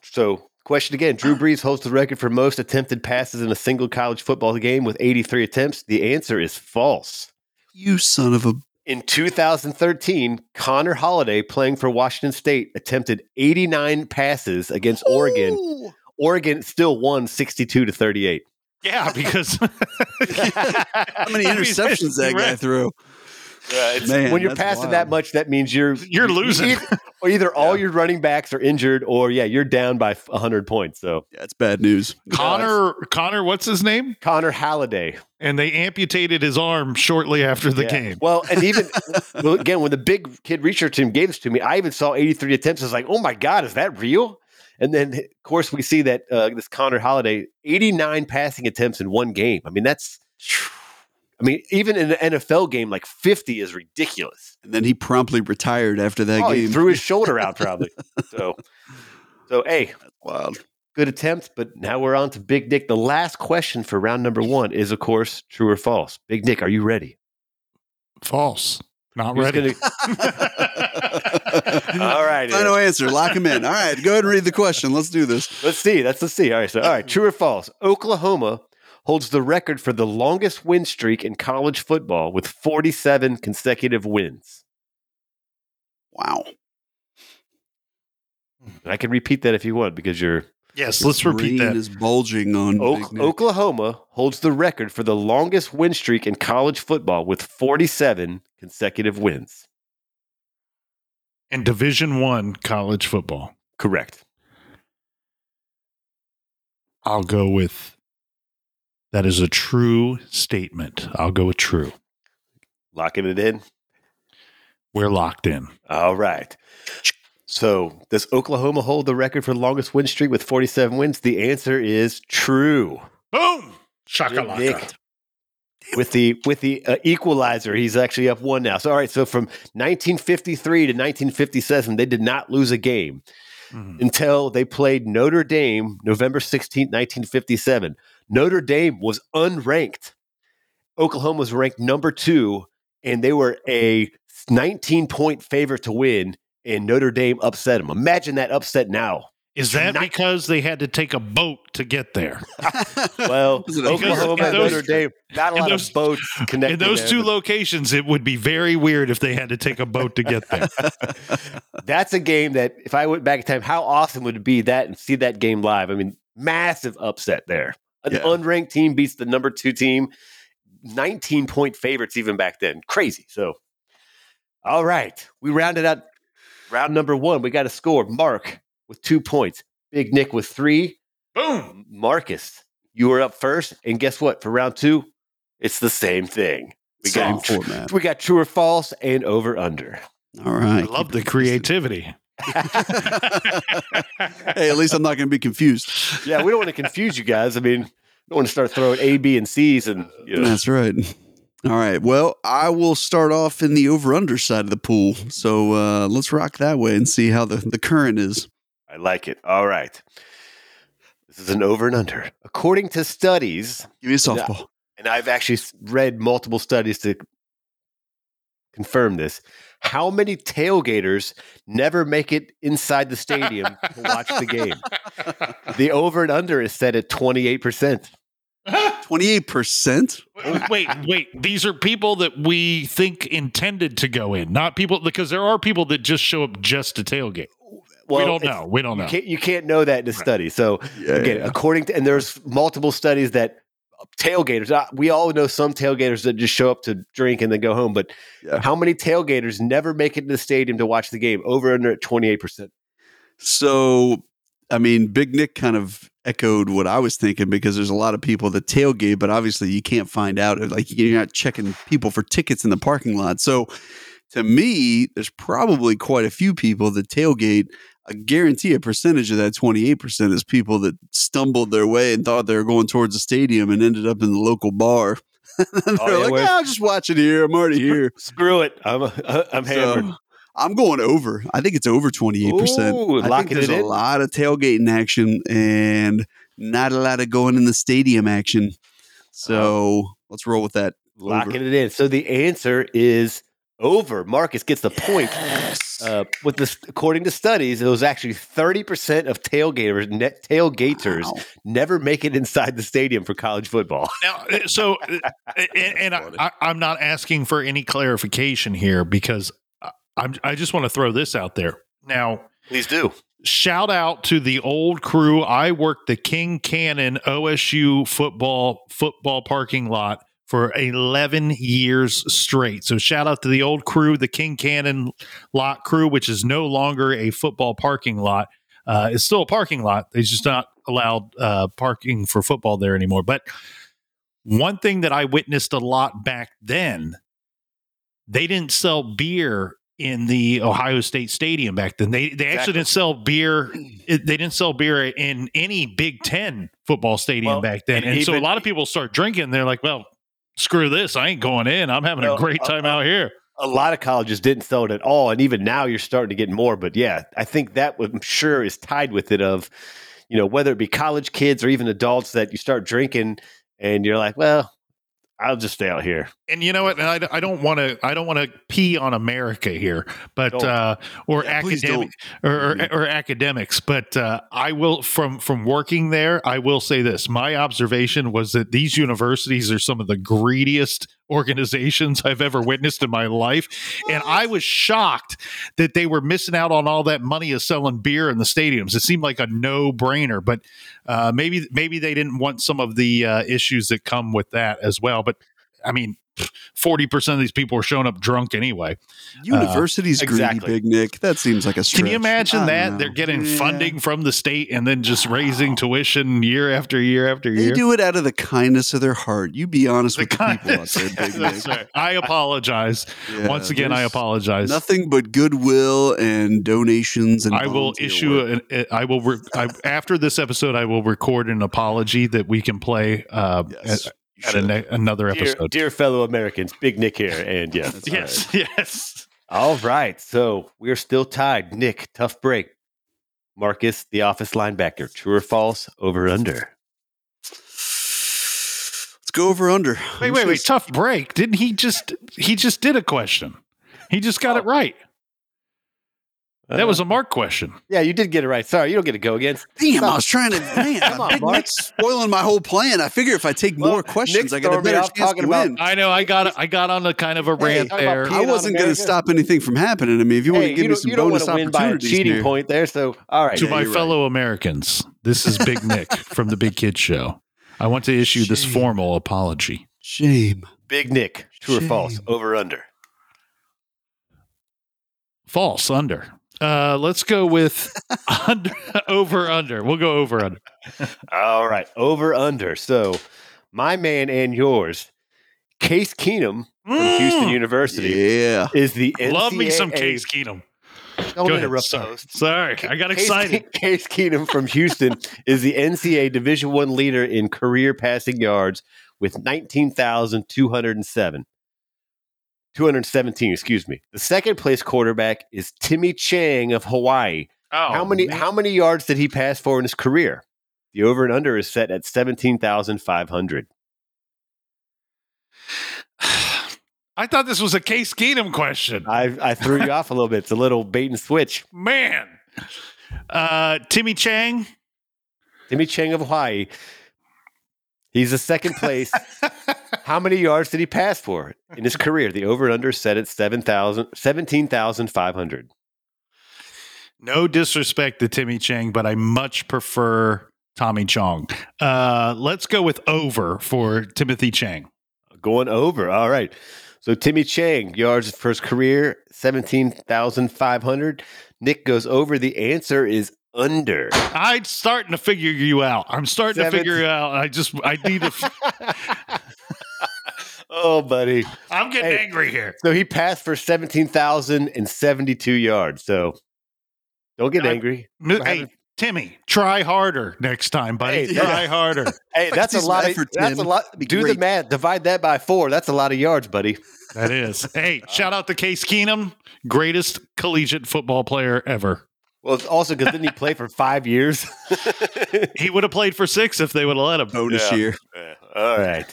[SPEAKER 1] So, question again Drew Brees holds the record for most attempted passes in a single college football game with 83 attempts. The answer is false.
[SPEAKER 3] You son of a
[SPEAKER 1] In 2013, Connor Halliday, playing for Washington State, attempted 89 passes against Oregon.
[SPEAKER 3] Ooh.
[SPEAKER 1] Oregon still won 62 to 38.
[SPEAKER 2] Yeah, because
[SPEAKER 3] How many interceptions that guy
[SPEAKER 2] right.
[SPEAKER 3] threw?
[SPEAKER 1] it's-
[SPEAKER 3] Man,
[SPEAKER 1] when you're passing
[SPEAKER 3] wild.
[SPEAKER 1] that much, that means you're
[SPEAKER 2] You're losing.
[SPEAKER 1] Either, or either all your running backs are injured, or yeah, you're down by 100 points. So
[SPEAKER 3] Yeah, it's bad news.
[SPEAKER 2] Connor Connor, what's his name?
[SPEAKER 1] Connor Halliday,
[SPEAKER 2] And they amputated his arm shortly after the
[SPEAKER 1] Yeah.
[SPEAKER 2] game.
[SPEAKER 1] Well, and even well, again, when the big kid research team gave this to me, I even saw 83 attempts. I was like, oh my God, is that real? And then, of course, we see that uh, this Connor Halliday, 89 passing attempts in one game. I mean, that's, I mean, even in an NFL game, like 50 is ridiculous.
[SPEAKER 3] And then he promptly retired after that
[SPEAKER 1] Oh, he
[SPEAKER 3] game.
[SPEAKER 1] threw his shoulder out probably. So, so hey,
[SPEAKER 3] Wild.
[SPEAKER 1] good attempt, but now we're on to Big Nic. The last question for round number one is, of course, true or false. Big Nic, are you ready?
[SPEAKER 2] False. Not
[SPEAKER 1] You're
[SPEAKER 2] ready.
[SPEAKER 1] gonna- All right.
[SPEAKER 3] Final answer. Lock him in. All right. Go ahead and read the question. Let's do this.
[SPEAKER 1] Let's see. That's let's see. All right. So, all right. True or false? Oklahoma holds the record for the longest win streak in college football with 47 consecutive wins.
[SPEAKER 3] Wow.
[SPEAKER 1] And I can repeat that if you want because you're
[SPEAKER 2] yes, let's repeat
[SPEAKER 3] Brain
[SPEAKER 2] that.
[SPEAKER 3] is bulging on
[SPEAKER 1] O- Oklahoma holds the record for the longest win streak in college football with 47 consecutive wins.
[SPEAKER 2] In Division One college football.
[SPEAKER 1] Correct.
[SPEAKER 2] I'll go with that is a true statement. I'll go with true.
[SPEAKER 1] Locking it in.
[SPEAKER 2] We're locked in.
[SPEAKER 1] All right. So, does Oklahoma hold the record for the longest win streak with 47 wins? The answer is true.
[SPEAKER 2] Boom!
[SPEAKER 1] Nic. With the with the uh, equalizer, he's actually up one now. So all right, so from 1953 to 1957, they did not lose a game
[SPEAKER 2] Mhm.
[SPEAKER 1] until they played Notre Dame November 16, 1957. Notre Dame was unranked. Oklahoma was ranked number 2 and they were a 19 point favorite to win and Notre Dame upset them. Imagine that upset now.
[SPEAKER 2] Is that
[SPEAKER 1] Not-
[SPEAKER 2] because they had to take a boat to get there?
[SPEAKER 1] Well,
[SPEAKER 3] Was it a
[SPEAKER 1] Oklahoma
[SPEAKER 2] in
[SPEAKER 1] and
[SPEAKER 2] those-
[SPEAKER 1] Notre Dame, not a lot
[SPEAKER 2] those-
[SPEAKER 1] of boats connecting.
[SPEAKER 2] In those
[SPEAKER 1] there,
[SPEAKER 2] two locations, it would be very weird if they had to take a boat to get there.
[SPEAKER 1] That's a game that if I went back in time, how awesome would it be that and see that game live? I mean, massive upset there. An
[SPEAKER 3] Yeah.
[SPEAKER 1] unranked team beats the number two team, 19 point favorites even back then. Crazy. So, all right, we rounded out round number one. We got a score. Mark with two points, Big Nic with three.
[SPEAKER 2] Boom!
[SPEAKER 1] Marcus, you were up first, and guess what? For round two, it's the same thing. We
[SPEAKER 3] Same
[SPEAKER 1] got
[SPEAKER 3] format.
[SPEAKER 1] we got true or false and over under.
[SPEAKER 3] All right.
[SPEAKER 2] I love the
[SPEAKER 3] Keep it
[SPEAKER 2] creativity.
[SPEAKER 3] hey, at least I'm not going to be confused.
[SPEAKER 1] yeah, we don't want to confuse you guys. I mean, we don't want to start throwing A, B, and C's and you know.
[SPEAKER 3] That's right. All right. Well, I will start off in the over under side of the pool. So uh, let's rock that way and see how the, the current is.
[SPEAKER 1] I like it. All right. This is an over and under. According to studies,
[SPEAKER 3] Give me a softball.
[SPEAKER 1] and I've actually read multiple studies to confirm this. How many tailgaters never make it inside the stadium to watch the game? The over and under is set at 28%.
[SPEAKER 3] Twenty-eight percent.
[SPEAKER 2] wait, wait. These are people that we think intended to go in, not people because there are people that just show up just to tailgate. We don't know. We don't
[SPEAKER 1] You
[SPEAKER 2] know.
[SPEAKER 1] can't, you can't know that in a study. So,
[SPEAKER 3] Yeah,
[SPEAKER 1] again,
[SPEAKER 3] yeah.
[SPEAKER 1] according to, and there's multiple studies that tailgaters, uh, we all know some tailgaters that just show up to drink and then go home, but
[SPEAKER 3] Yeah.
[SPEAKER 1] how many tailgaters never make it to the stadium to watch the game? Over under at 28%.
[SPEAKER 3] So, I mean, Big Nic kind of echoed what I was thinking because there's a lot of people that tailgate, but obviously you can't find out. Like you're not checking people for tickets in the parking lot. So, to me, there's probably quite a few people that tailgate. I guarantee a percentage of that 28% is people that stumbled their way and thought they were going towards the stadium and ended up in the local bar. they're
[SPEAKER 1] Oh, yeah,
[SPEAKER 3] like, yeah, I'll just watch it here. I'm already here.
[SPEAKER 1] Screw it. I'm, uh, uh, I'm hammered.
[SPEAKER 3] So, I'm going over. I think it's over 28%.
[SPEAKER 1] Ooh,
[SPEAKER 3] I think there's a
[SPEAKER 1] in.
[SPEAKER 3] lot of tailgating action and not a lot of going in the stadium action. So let's roll with that.
[SPEAKER 1] Locking it in. So the answer is over. Marcus gets the point. Uh, with this, according to studies, it was actually 30% of tailgaters, net tailgaters,
[SPEAKER 3] Wow.
[SPEAKER 1] never make it inside the stadium for college football.
[SPEAKER 2] Now, uh, so, uh, and, and I, I, I'm not asking for any clarification here because I'm, I just want to throw this out there. Now,
[SPEAKER 1] Please do.
[SPEAKER 2] shout out to the old crew. I worked the King Cannon OSU football football parking lot for 11 years straight. So shout out to the old crew, the King Cannon lot crew, which is no longer a football parking lot. Uh, it's still a parking lot. They just not allowed uh, parking for football there anymore. But one thing that I witnessed a lot back then, they didn't sell beer in the Ohio State Stadium back then. They they
[SPEAKER 1] Exactly.
[SPEAKER 2] actually didn't sell beer. They didn't sell beer in any Big Ten football stadium
[SPEAKER 1] Well,
[SPEAKER 2] back then.
[SPEAKER 1] and
[SPEAKER 2] And so a lot of people start drinking. They're like, "Well, screw this! I ain't going in. I'm having
[SPEAKER 1] Well,
[SPEAKER 2] a great
[SPEAKER 1] uh,
[SPEAKER 2] time
[SPEAKER 1] uh,
[SPEAKER 2] out here."
[SPEAKER 1] A lot of colleges didn't sell it at all, and even now you're starting to get more. But yeah, I think that I'm sure is tied with it. Of you know whether it be college kids or even adults that you start drinking, and you're like, well, I'll just stay out here.
[SPEAKER 2] And you know what? And I, I don't want to I don't want to pee on America here, but uh, or
[SPEAKER 3] Yeah,
[SPEAKER 2] academic or, or,
[SPEAKER 3] Mhm.
[SPEAKER 2] or academics. But uh, I will from from working there. I will say this: my observation was that these universities are some of the greediest organizations I've ever witnessed in my life, and I was shocked that they were missing out on all that money of selling beer in the stadiums. It seemed like a no brainer, but uh, maybe maybe they didn't want some of the uh, issues that come with that as well. But I mean, forty percent of these people are showing up drunk anyway.
[SPEAKER 3] Universities greedy,
[SPEAKER 1] exactly.
[SPEAKER 3] Big Nic. That seems like a stretch.
[SPEAKER 2] Can you imagine that
[SPEAKER 3] know.
[SPEAKER 2] they're getting
[SPEAKER 3] Yeah.
[SPEAKER 2] funding from the state and then just raising tuition year after year after year?
[SPEAKER 3] They do it out of the kindness of their heart. You be honest
[SPEAKER 2] The
[SPEAKER 3] with the people out there, Big
[SPEAKER 2] Nic. I apologize.
[SPEAKER 3] Yeah,
[SPEAKER 2] Once again, I apologize.
[SPEAKER 3] Nothing but goodwill and donations and
[SPEAKER 2] I will issue
[SPEAKER 3] work.
[SPEAKER 2] an. I will. Re- I, after this episode, I will record an apology that we can play uh,
[SPEAKER 3] Yes,
[SPEAKER 2] at,
[SPEAKER 3] you
[SPEAKER 2] at a another
[SPEAKER 1] Dear,
[SPEAKER 2] episode.
[SPEAKER 1] dear fellow Americans, Big Nic here, and yes,
[SPEAKER 3] That's
[SPEAKER 2] yes, yes.
[SPEAKER 1] all right. So we're still tied. Nic, tough break. Marcus, the office linebacker, true or false? Over under.
[SPEAKER 3] Let's go over under.
[SPEAKER 2] Wait,
[SPEAKER 3] I'm
[SPEAKER 2] wait, wait. Tough break. Didn't he just? He just did a question. He just got oh. it right. That was a Mark question.
[SPEAKER 1] yeah. You did get it right. Sorry, you don't get to go again.
[SPEAKER 3] Damn, I was trying to. Man,
[SPEAKER 1] Come on, Mark.
[SPEAKER 3] Nic's spoiling my whole plan. I figure if I take
[SPEAKER 1] Well,
[SPEAKER 3] more questions,
[SPEAKER 1] Nic's
[SPEAKER 3] I got a better chance
[SPEAKER 1] talking
[SPEAKER 3] to
[SPEAKER 1] about-
[SPEAKER 3] win.
[SPEAKER 2] I know. I got. I got on a kind of a
[SPEAKER 1] Hey,
[SPEAKER 2] rant there.
[SPEAKER 3] I wasn't going to stop anything from happening to me. If you want to give
[SPEAKER 1] you
[SPEAKER 3] me some
[SPEAKER 1] you don't want
[SPEAKER 3] bonus
[SPEAKER 1] to win by a
[SPEAKER 3] opportunities
[SPEAKER 1] cheating
[SPEAKER 3] here.
[SPEAKER 1] point there. So, all right.
[SPEAKER 2] to
[SPEAKER 3] Yeah,
[SPEAKER 2] my
[SPEAKER 3] you're right.
[SPEAKER 2] fellow Americans, this is Big Nic from the Big Kids Show. I want to issue this formal apology.
[SPEAKER 3] Shame.
[SPEAKER 1] Big Nic, true or false? Over under.
[SPEAKER 2] False under. Uh, let's go with under, over under. We'll go over under.
[SPEAKER 1] All right, over under. So, my man and yours, Case Keenum from Houston
[SPEAKER 2] Mm.
[SPEAKER 1] University,
[SPEAKER 3] Yeah.
[SPEAKER 1] is the NCAA.
[SPEAKER 2] Love me some Case Keenum.
[SPEAKER 1] Don't
[SPEAKER 2] Go ahead.
[SPEAKER 1] interrupt the
[SPEAKER 2] Sorry. Sorry, I got
[SPEAKER 1] Case-
[SPEAKER 2] excited.
[SPEAKER 1] Case Keenum from Houston is the NCAA Division One leader in career passing yards with nineteen thousand two hundred and seven. 217, excuse me. The second place quarterback is Timmy Chang of Hawaii.
[SPEAKER 2] Oh,
[SPEAKER 1] how many
[SPEAKER 2] man.
[SPEAKER 1] how many yards did he pass for in his career? The over and under is set at 17,500.
[SPEAKER 2] I thought this was a Case Keenum question.
[SPEAKER 1] I, I threw you off a little bit. It's a little bait and switch.
[SPEAKER 2] Man. Uh, Timmy Chang.
[SPEAKER 1] Timmy Chang of Hawaii. He's the second place. How many yards did he pass for in his career? The over and under set at 7,000 17,500.
[SPEAKER 2] No disrespect to Timmy Chang, but I much prefer Tommy Chong. Uh, let's go with over for Timothy Chang.
[SPEAKER 1] Going over. All right. So Timmy Chang, yards for his career, 17,500. Nic goes over. The answer is under.
[SPEAKER 2] I'm starting to figure you out. I'm starting
[SPEAKER 1] Seventh-
[SPEAKER 2] to figure you out. I just, I need to,
[SPEAKER 1] oh, buddy.
[SPEAKER 2] I'm getting
[SPEAKER 1] Hey.
[SPEAKER 2] angry here.
[SPEAKER 1] So he passed for 17,072 yards. So don't get
[SPEAKER 2] I-
[SPEAKER 1] angry.
[SPEAKER 2] Mi-
[SPEAKER 1] We're
[SPEAKER 2] Hey, Timmy, try harder next time, buddy.
[SPEAKER 1] Hey,
[SPEAKER 2] try
[SPEAKER 1] yeah.
[SPEAKER 2] harder.
[SPEAKER 1] Hey, that's a lot. Of, that's a lot.
[SPEAKER 3] Be
[SPEAKER 1] Do the math. Divide that by four. That's a lot of yards, buddy.
[SPEAKER 2] That is. Hey, uh, shout out to Case Keenum, greatest collegiate football player ever.
[SPEAKER 1] Well, it's also because didn't he play for five years?
[SPEAKER 2] He would have played for six if they would have let him.
[SPEAKER 3] Oh, Bonus
[SPEAKER 1] Yeah.
[SPEAKER 3] year.
[SPEAKER 1] All right.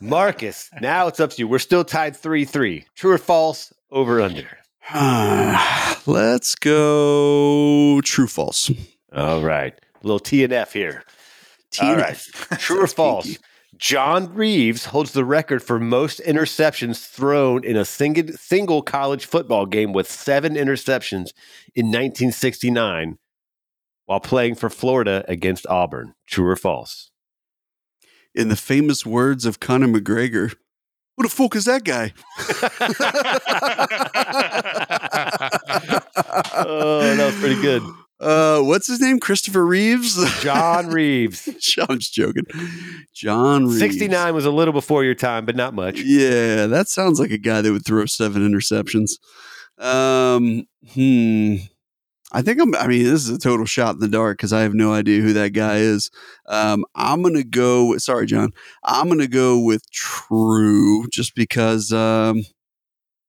[SPEAKER 1] Marcus, now it's up to you. We're still tied 3 3. True or false? Over under.
[SPEAKER 3] Let's go true false.
[SPEAKER 1] All right. A little T and F here. All right.
[SPEAKER 3] TNF.
[SPEAKER 1] True or false?
[SPEAKER 3] kinky.
[SPEAKER 1] John Reaves holds the record for most interceptions thrown in a single, single college football game with seven interceptions in 1969 while playing for Florida against Auburn. True or false?
[SPEAKER 3] In the famous words of Conor McGregor, who the fuck is that guy?
[SPEAKER 1] Oh, that was pretty good.
[SPEAKER 3] Uh, what's his name? Christopher Reeves?
[SPEAKER 1] John Reaves.
[SPEAKER 3] I'm just joking. John Reaves.
[SPEAKER 1] 69 was a little before your time, but not much.
[SPEAKER 3] Yeah, that sounds like a guy that would throw seven interceptions. Um, hmm. I think I'm. I mean, this is a total shot in the dark because I have no idea who that guy is. Um, I'm gonna go. With, sorry, John. I'm gonna go with true, just because. Um,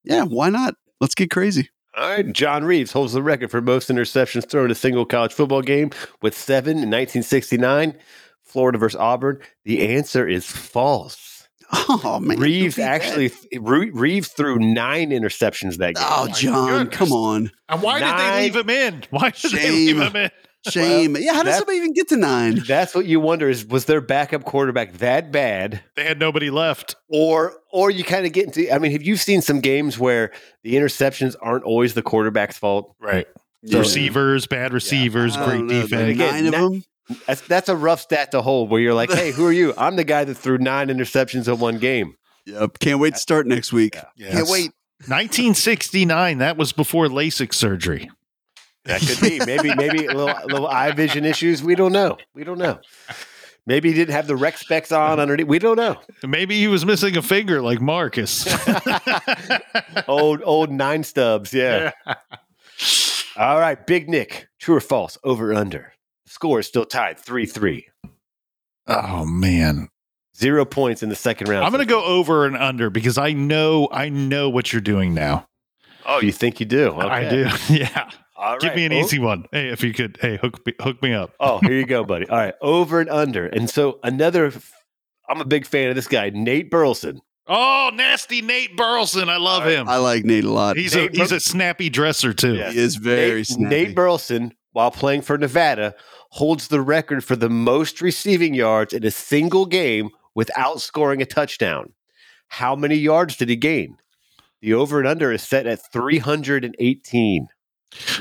[SPEAKER 3] yeah, why not? Let's get crazy.
[SPEAKER 1] All right. John Reaves holds the record for most interceptions thrown in a single college football game with seven in 1969, Florida versus Auburn. The answer is false.
[SPEAKER 3] Oh man,
[SPEAKER 1] Reaves
[SPEAKER 3] who beat that?
[SPEAKER 1] actually, Re- Reaves threw nine interceptions that oh, game.
[SPEAKER 3] Oh, John, come on.
[SPEAKER 2] And why did they leave him in? Why did they leave him in?
[SPEAKER 3] Shame. yeah, how does somebody even get to nine?
[SPEAKER 1] That's what you wonder is was their backup quarterback that bad?
[SPEAKER 2] They had nobody left.
[SPEAKER 1] Or or you kind of get into I mean, have you seen some games where the interceptions aren't always the quarterback's fault?
[SPEAKER 2] Right.
[SPEAKER 3] Yeah.
[SPEAKER 2] Receivers, bad receivers,
[SPEAKER 3] I
[SPEAKER 2] great
[SPEAKER 3] know,
[SPEAKER 2] defense.
[SPEAKER 1] Again,
[SPEAKER 3] Nine of them.
[SPEAKER 1] That's that's a rough stat to hold where you're like, hey, who are you? I'm the guy that threw nine interceptions in one game.
[SPEAKER 3] Yep. Can't wait to start next week.
[SPEAKER 1] Yeah.
[SPEAKER 3] Can't wait.
[SPEAKER 2] 1969. That was before LASIK surgery.
[SPEAKER 1] That could be. Maybe maybe a little, little eye vision issues. We don't know. We don't know. Maybe he didn't have the rec specs on underneath. We don't know.
[SPEAKER 2] Maybe he was missing a finger like Marcus.
[SPEAKER 1] Old old nine stubs. Yeah. All right, Big Nic. True or false? Over under. The score is still tied 3 3.
[SPEAKER 2] oh man.
[SPEAKER 1] Zero points in the second round.
[SPEAKER 2] I'm going to go over and under because I know I know what you're doing now.
[SPEAKER 1] Oh, you think you do?
[SPEAKER 2] I do. Yeah.
[SPEAKER 1] All
[SPEAKER 2] Give
[SPEAKER 1] right.
[SPEAKER 2] me an
[SPEAKER 1] O-
[SPEAKER 2] easy one. Hey, if you could, hey, hook me, hook me up.
[SPEAKER 1] Oh, here you go, buddy. All right, over and under. And so another, I'm a big fan of this guy, Nate Burleson.
[SPEAKER 2] Oh, nasty Nate Burleson. I love him.
[SPEAKER 3] I like Nate a lot.
[SPEAKER 2] He's a he's
[SPEAKER 1] Bur-
[SPEAKER 2] a snappy dresser too.
[SPEAKER 1] Yeah.
[SPEAKER 3] he is very
[SPEAKER 1] Nate,
[SPEAKER 3] snappy.
[SPEAKER 1] Nate Burleson, while playing for Nevada, holds the record for the most receiving yards in a single game without scoring a touchdown. How many yards did he gain? The over and under is set at 318.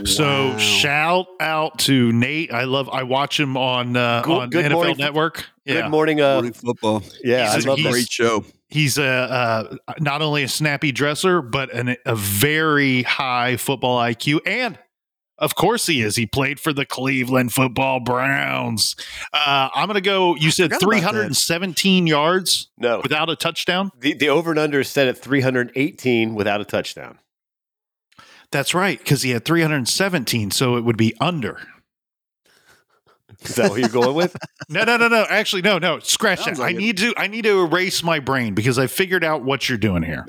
[SPEAKER 2] So
[SPEAKER 3] Wow.
[SPEAKER 2] shout out to Nate. I love. I watch him on uh,
[SPEAKER 1] Good-
[SPEAKER 2] on
[SPEAKER 1] good
[SPEAKER 2] NFL
[SPEAKER 1] morning-
[SPEAKER 2] Network. Yeah,
[SPEAKER 1] Good morning. Uh,
[SPEAKER 3] Morning football.
[SPEAKER 1] yeah,
[SPEAKER 2] He's a-
[SPEAKER 1] love that.
[SPEAKER 3] Great show.
[SPEAKER 2] he's a uh, not only a snappy dresser, but an, a very high football IQ, and of course he is. He played for the Cleveland Football Browns. Uh, I'm going to go. You said
[SPEAKER 3] forgot about that.
[SPEAKER 2] 317 yards
[SPEAKER 1] No,
[SPEAKER 2] without a touchdown.
[SPEAKER 1] the, the over and under is set at 318 without a touchdown.
[SPEAKER 2] That's right, because he had 317, so it would be under.
[SPEAKER 1] Is that what you're going with?
[SPEAKER 2] No, no, no, no. Actually, no, no. Scratch
[SPEAKER 3] Sounds
[SPEAKER 2] that.
[SPEAKER 3] like
[SPEAKER 2] I
[SPEAKER 3] it.
[SPEAKER 2] need to. I need to erase my brain because I figured out what you're doing here.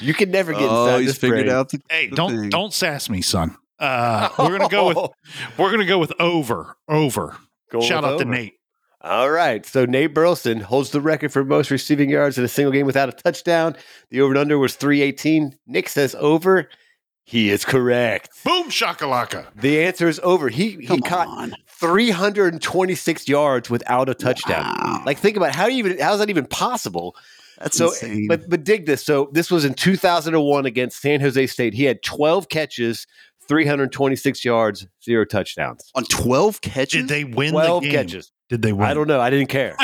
[SPEAKER 1] You can never get
[SPEAKER 3] Oh,
[SPEAKER 1] inside
[SPEAKER 3] he's
[SPEAKER 1] this
[SPEAKER 3] figured
[SPEAKER 1] brain.
[SPEAKER 3] out the.
[SPEAKER 2] Hey,
[SPEAKER 3] the
[SPEAKER 2] don't
[SPEAKER 3] thing.
[SPEAKER 2] don't sass me, son. Uh, we're gonna go with we're gonna go with over over.
[SPEAKER 1] Going
[SPEAKER 2] Shout
[SPEAKER 1] with
[SPEAKER 2] out to. Nate.
[SPEAKER 1] All right. So Nate Burleson holds the record for most receiving yards in a single game without a touchdown. The over and under was 318. Nic says over. He is correct.
[SPEAKER 2] Boom shakalaka.
[SPEAKER 1] The answer is over. He he caught
[SPEAKER 3] on.
[SPEAKER 1] 326 yards without a touchdown.
[SPEAKER 3] Wow.
[SPEAKER 1] Like think about how do you even how's that even possible?
[SPEAKER 3] That's
[SPEAKER 1] So
[SPEAKER 3] insane.
[SPEAKER 1] but but dig this. So this was in 2001 against San Jose State. He had 12 catches, 326 yards, zero touchdowns.
[SPEAKER 3] on 12 catches?
[SPEAKER 2] Did they win
[SPEAKER 1] 12
[SPEAKER 2] the game?
[SPEAKER 1] catches.
[SPEAKER 2] Did they win?
[SPEAKER 1] I don't know. I didn't care.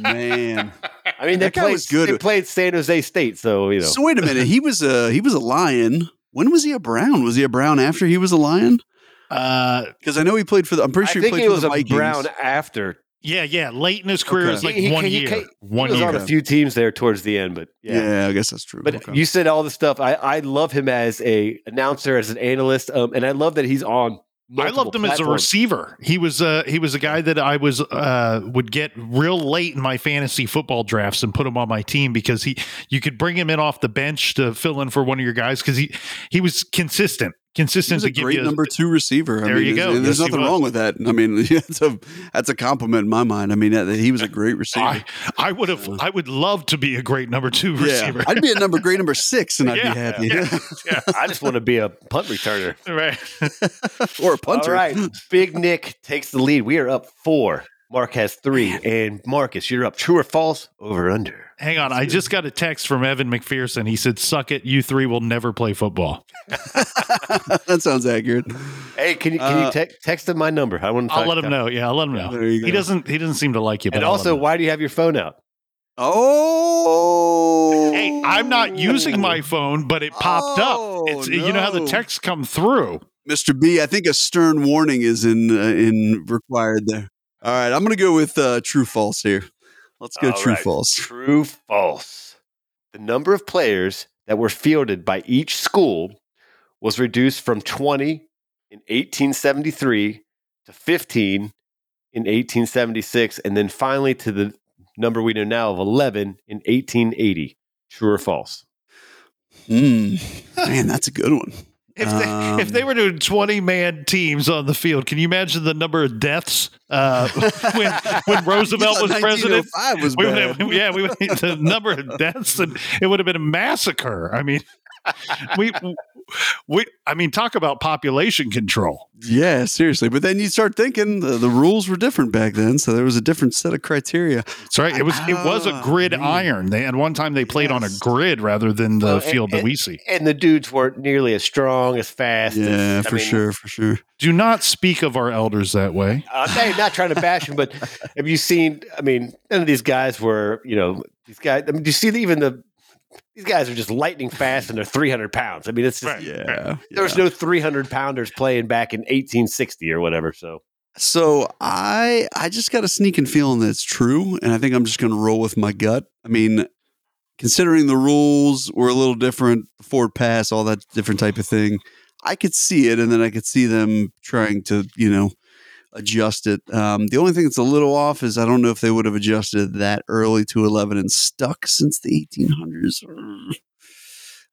[SPEAKER 3] Man.
[SPEAKER 1] I mean, they
[SPEAKER 3] That guy
[SPEAKER 1] played
[SPEAKER 3] was good.
[SPEAKER 1] They played San Jose State, so you know.
[SPEAKER 3] So wait a minute. He was a he was a lion. When was he a Brown? Was he a Brown after he was a lion?
[SPEAKER 2] uh,
[SPEAKER 3] Because I know he played for the. I'm pretty
[SPEAKER 1] I
[SPEAKER 3] sure he
[SPEAKER 1] think
[SPEAKER 3] played
[SPEAKER 1] he
[SPEAKER 3] for
[SPEAKER 1] was
[SPEAKER 3] the
[SPEAKER 1] a
[SPEAKER 3] Vikings.
[SPEAKER 1] Brown after.
[SPEAKER 2] yeah, yeah. Late in his career
[SPEAKER 3] Okay.
[SPEAKER 2] it was like
[SPEAKER 1] He- he-
[SPEAKER 2] one
[SPEAKER 1] he-
[SPEAKER 2] year.
[SPEAKER 1] he-
[SPEAKER 2] one
[SPEAKER 1] he was
[SPEAKER 2] year.
[SPEAKER 1] on a few teams there towards the end, but
[SPEAKER 3] Yeah.
[SPEAKER 1] yeah.
[SPEAKER 3] I guess that's true.
[SPEAKER 1] But
[SPEAKER 3] Okay.
[SPEAKER 1] you said all the stuff. I, I love him as a announcer, as an analyst, um, and I love that he's on.
[SPEAKER 2] I loved him as a receiver. He was uh he was a guy that I was uh would get real late in my fantasy football drafts and put him on my team because he you could bring him in off the bench to fill in for one of your guys because he he was consistent consistent
[SPEAKER 3] was
[SPEAKER 2] to
[SPEAKER 3] a
[SPEAKER 2] give
[SPEAKER 3] great
[SPEAKER 2] you
[SPEAKER 3] number two receiver. I
[SPEAKER 2] There
[SPEAKER 3] mean,
[SPEAKER 2] you
[SPEAKER 3] there's-
[SPEAKER 2] go.
[SPEAKER 3] There's
[SPEAKER 2] Yes,
[SPEAKER 3] nothing wrong with that. I mean, that's a that's a compliment in my mind. I mean, he was a great receiver.
[SPEAKER 2] I, I would have I would love to be a great number two
[SPEAKER 3] yeah,
[SPEAKER 2] receiver.
[SPEAKER 3] I'd be a number great number six, and I'd
[SPEAKER 2] Yeah,
[SPEAKER 3] be happy.
[SPEAKER 2] yeah. yeah.
[SPEAKER 1] I just want to be a punt returner.
[SPEAKER 2] right.
[SPEAKER 3] or a punter.
[SPEAKER 1] All right, Big Nic takes the lead. We are up four. Mark has three, and Marcus, you're up. True or false? Over under.
[SPEAKER 2] Hang on. I just got a text from Evan McPherson. He said, Suck it, you three will never play football.
[SPEAKER 3] that sounds accurate.
[SPEAKER 1] Hey, can you can
[SPEAKER 3] Uh,
[SPEAKER 1] you te- text him my number? I want to.
[SPEAKER 2] I'll let him know. Yeah, I'll let him know.
[SPEAKER 3] There you
[SPEAKER 2] He doesn't he doesn't seem to like you, but
[SPEAKER 1] And
[SPEAKER 2] I'll
[SPEAKER 1] also, why do you have your phone out?
[SPEAKER 3] Oh,
[SPEAKER 2] Hey, I'm not using my phone, but it popped
[SPEAKER 3] Oh,
[SPEAKER 2] up. It's you know how the
[SPEAKER 3] no.
[SPEAKER 2] texts come through.
[SPEAKER 3] Mr. B. I think a stern warning is in uh, in required there. All right, I'm going to go with uh, true false here. Let's go
[SPEAKER 1] All
[SPEAKER 3] true
[SPEAKER 1] right.
[SPEAKER 3] false.
[SPEAKER 1] True false. The number of players that were fielded by each school was reduced from 20 in 1873 to 15 in 1876, and then finally to the number we know now of 11 in 1880. True or false?
[SPEAKER 3] Hmm. Man, that's a good one.
[SPEAKER 2] If they,
[SPEAKER 3] Um,
[SPEAKER 2] if they were doing 20 man teams on the field, can you imagine the number of deaths uh, when when Roosevelt was president?
[SPEAKER 3] 1905 was
[SPEAKER 2] We would have, yeah, we would, the number of deaths and it would have been a massacre. I mean, we we I mean, talk about population control.
[SPEAKER 3] Yeah, seriously. But then you start thinking the, the rules were different back then, so there was a different set of criteria.
[SPEAKER 2] That's right. It was it was a
[SPEAKER 3] Ah,
[SPEAKER 2] grid
[SPEAKER 3] man.
[SPEAKER 2] iron. They at one time they played on a grid rather than the
[SPEAKER 1] Well, and-
[SPEAKER 2] field that
[SPEAKER 1] and-
[SPEAKER 2] we see.
[SPEAKER 1] And the dudes weren't nearly as strong, as fast.
[SPEAKER 3] Yeah,
[SPEAKER 1] as, I
[SPEAKER 3] for
[SPEAKER 1] mean,
[SPEAKER 3] sure, for sure.
[SPEAKER 2] Do not speak of our elders that way.
[SPEAKER 1] I'm not, not trying to bash him, but have you seen? I mean, none of these guys were, you know, these guys. I mean, do you see even the? These guys are just lightning fast, and they're 300 pounds. I mean, it's just
[SPEAKER 2] Right.
[SPEAKER 3] Yeah.
[SPEAKER 1] there was no 300 pounders playing back in 1860 or whatever. So
[SPEAKER 3] So I I just got a sneaking feeling that it's true, and I think I'm just going to roll with my gut. I mean, considering the rules were a little different, forward pass, all that different type of thing, I could see it, and then I could see them trying to you know adjust it. Um, the only thing that's a little off is I don't know if they would have adjusted that early to 11 and stuck since the 1800s.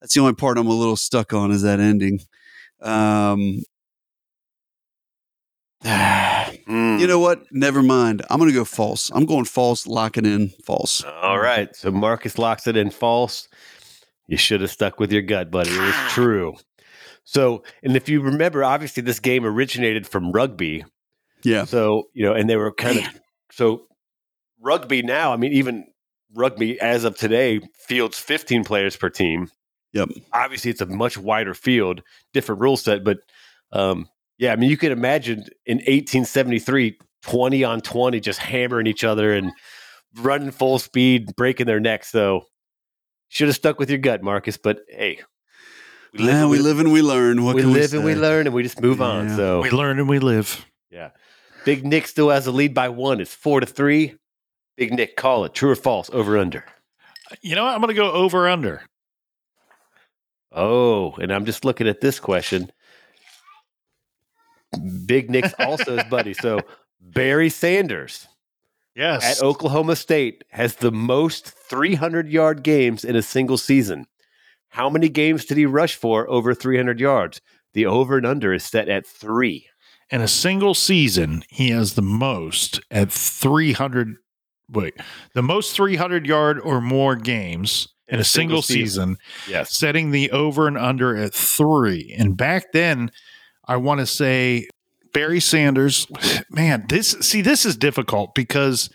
[SPEAKER 3] That's the only part I'm a little stuck on is that ending. Um, You know what? Never mind. I'm going to go false. I'm going false, locking in false.
[SPEAKER 1] all right. So Marcus locks it in false. You should have stuck with your gut, buddy. It was true. So, and if you remember, obviously this game originated from rugby.
[SPEAKER 3] Yeah.
[SPEAKER 1] So, you know, and they were kind of so rugby now, I mean, even rugby as of today fields 15 players per team.
[SPEAKER 3] Yep.
[SPEAKER 1] Obviously, it's a much wider field, different rule set, but um, yeah, I mean, you can imagine in 1873, 20 on 20 just hammering each other and running full speed, breaking their necks. So, should have stuck with your gut, Marcus, but hey,
[SPEAKER 3] We live, we live and we learn. What
[SPEAKER 1] we
[SPEAKER 3] can
[SPEAKER 1] live and we learn and we just move on. So,
[SPEAKER 2] We learn and we live.
[SPEAKER 1] Big Nic still has a lead by one. It's four to three. Big Nic, call it true or false, over under.
[SPEAKER 2] You know what? I'm going to go over under.
[SPEAKER 1] Oh, and I'm just looking at this question. Big Nic's also his buddy. So Barry Sanders
[SPEAKER 2] Yes.
[SPEAKER 1] at Oklahoma State has the most 300 yard games in a single season. How many games did he rush for over 300 yards? The over and under is set at three.
[SPEAKER 2] In a single season, he has the most at 300. Wait, the most 300 yard or more games in, a, single, season,
[SPEAKER 1] Yes.
[SPEAKER 2] setting the over and under at three. And back then, I want to say Barry Sanders, man, this see, this is difficult because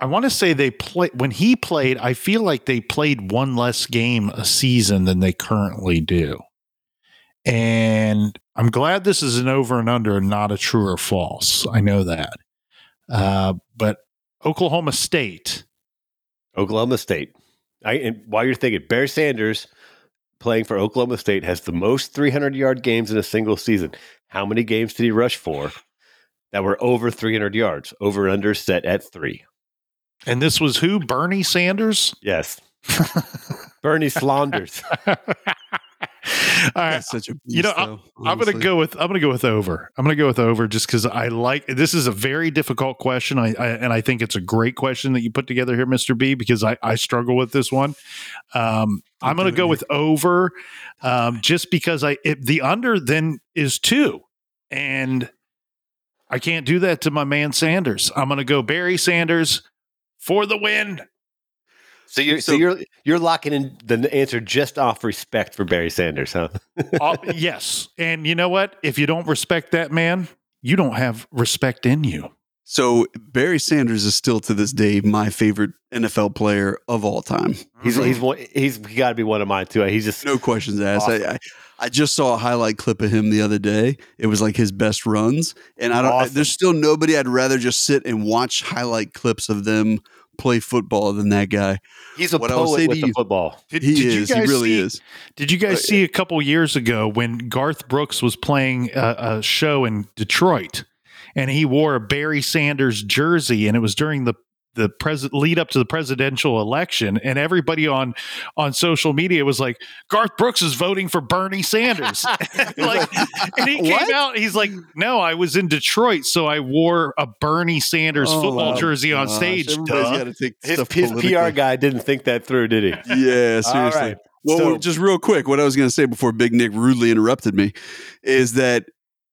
[SPEAKER 2] I want to say they play when he played, I feel like they played one less game a season than they currently do. And I'm glad this is an over and under and not a true or false. I know that. Uh, but Oklahoma State,
[SPEAKER 1] Oklahoma State. I, and while you're thinking, Bear Sanders playing for Oklahoma State has the most 300 yard games in a single season. How many games did he rush for that were over 300 yards? Over and under set at three.
[SPEAKER 2] and this was who? Bernie Sanders?
[SPEAKER 1] Yes. Bernie Slanders.
[SPEAKER 2] All right.
[SPEAKER 3] That's such a
[SPEAKER 2] You know,
[SPEAKER 3] though,
[SPEAKER 2] I'm gonna go with I'm gonna go with over. I'm gonna go with over just because I like this is a very difficult question. I, I and I think it's a great question that you put together here, Mr. B, because I, I struggle with this one. Um, I'm gonna
[SPEAKER 3] do it,
[SPEAKER 2] go with over, um, just because I it, the under then is two, and I can't do that to my man Sanders. I'm gonna go Barry Sanders for the win.
[SPEAKER 1] So you're so,
[SPEAKER 3] So-
[SPEAKER 1] you're you're locking in the answer just off respect for Barry Sanders, huh?
[SPEAKER 2] Uh, yes, and you know what? If you don't respect that man, you don't have respect in you.
[SPEAKER 3] So Barry Sanders is still to this day my favorite NFL player of all time.
[SPEAKER 1] He's
[SPEAKER 2] Mm-hmm.
[SPEAKER 1] he's he's got to be one of mine too. He's just
[SPEAKER 3] No questions asked.
[SPEAKER 1] Awesome.
[SPEAKER 3] I, I I just saw a highlight clip of him the other day. It was like his best runs, and I don't. I- there's still nobody I'd rather just sit and watch highlight clips of them play football than that guy.
[SPEAKER 1] he's a
[SPEAKER 3] What I
[SPEAKER 1] poet
[SPEAKER 3] say
[SPEAKER 1] with
[SPEAKER 3] to
[SPEAKER 1] the football.
[SPEAKER 2] Did,
[SPEAKER 3] He
[SPEAKER 2] did
[SPEAKER 3] is. He really
[SPEAKER 2] see,
[SPEAKER 3] is.
[SPEAKER 2] Did you guys
[SPEAKER 3] Uh,
[SPEAKER 2] see a couple years ago when Garth Brooks was playing a, a show in Detroit, and he wore a Barry Sanders jersey, and it was during the the president lead up to the presidential election, and everybody on on social media was like, Garth Brooks is voting for Bernie Sanders. like, and he came
[SPEAKER 3] What?
[SPEAKER 2] out, he's like, No, I was in Detroit, so I wore a Bernie Sanders
[SPEAKER 3] Oh,
[SPEAKER 2] football
[SPEAKER 3] my
[SPEAKER 2] jersey on stage.
[SPEAKER 3] Everybody's
[SPEAKER 2] duh.
[SPEAKER 3] got
[SPEAKER 1] His, his PR guy didn't think that through, did he?
[SPEAKER 3] Yeah, seriously. Well,
[SPEAKER 1] So-
[SPEAKER 3] just real quick, what I was going to say before Big Nic rudely interrupted me is that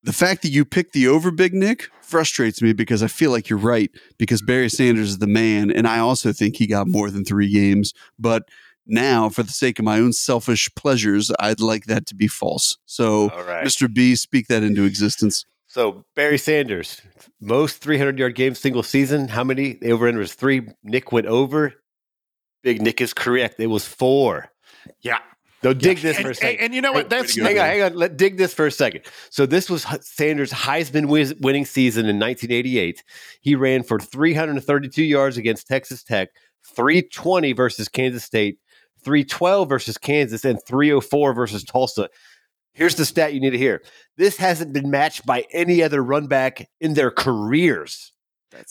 [SPEAKER 3] the fact that you picked the over Big Nic frustrates me because I feel like you're right because Barry Sanders is the man, and I also think he got more than three games. But now, for the sake of my own selfish pleasures, I'd like that to be false. So,
[SPEAKER 1] All right.
[SPEAKER 3] Mr. B, speak that into existence.
[SPEAKER 1] So Barry Sanders, most 300 yard games single season. How many? The over under was three. Nic went over. Big Nic is correct. It was four.
[SPEAKER 2] Yeah.
[SPEAKER 1] So dig this
[SPEAKER 2] and,
[SPEAKER 1] for a second.
[SPEAKER 2] and you know what? That's
[SPEAKER 1] hang on, hang on. Let dig this for a second. So this was Sanders' Heisman winning season in 1988. He ran for 332 yards against Texas Tech, 320 versus Kansas State, 312 versus Kansas, and 304 versus Tulsa. Here's the stat you need to hear. This hasn't been matched by any other run back in their careers,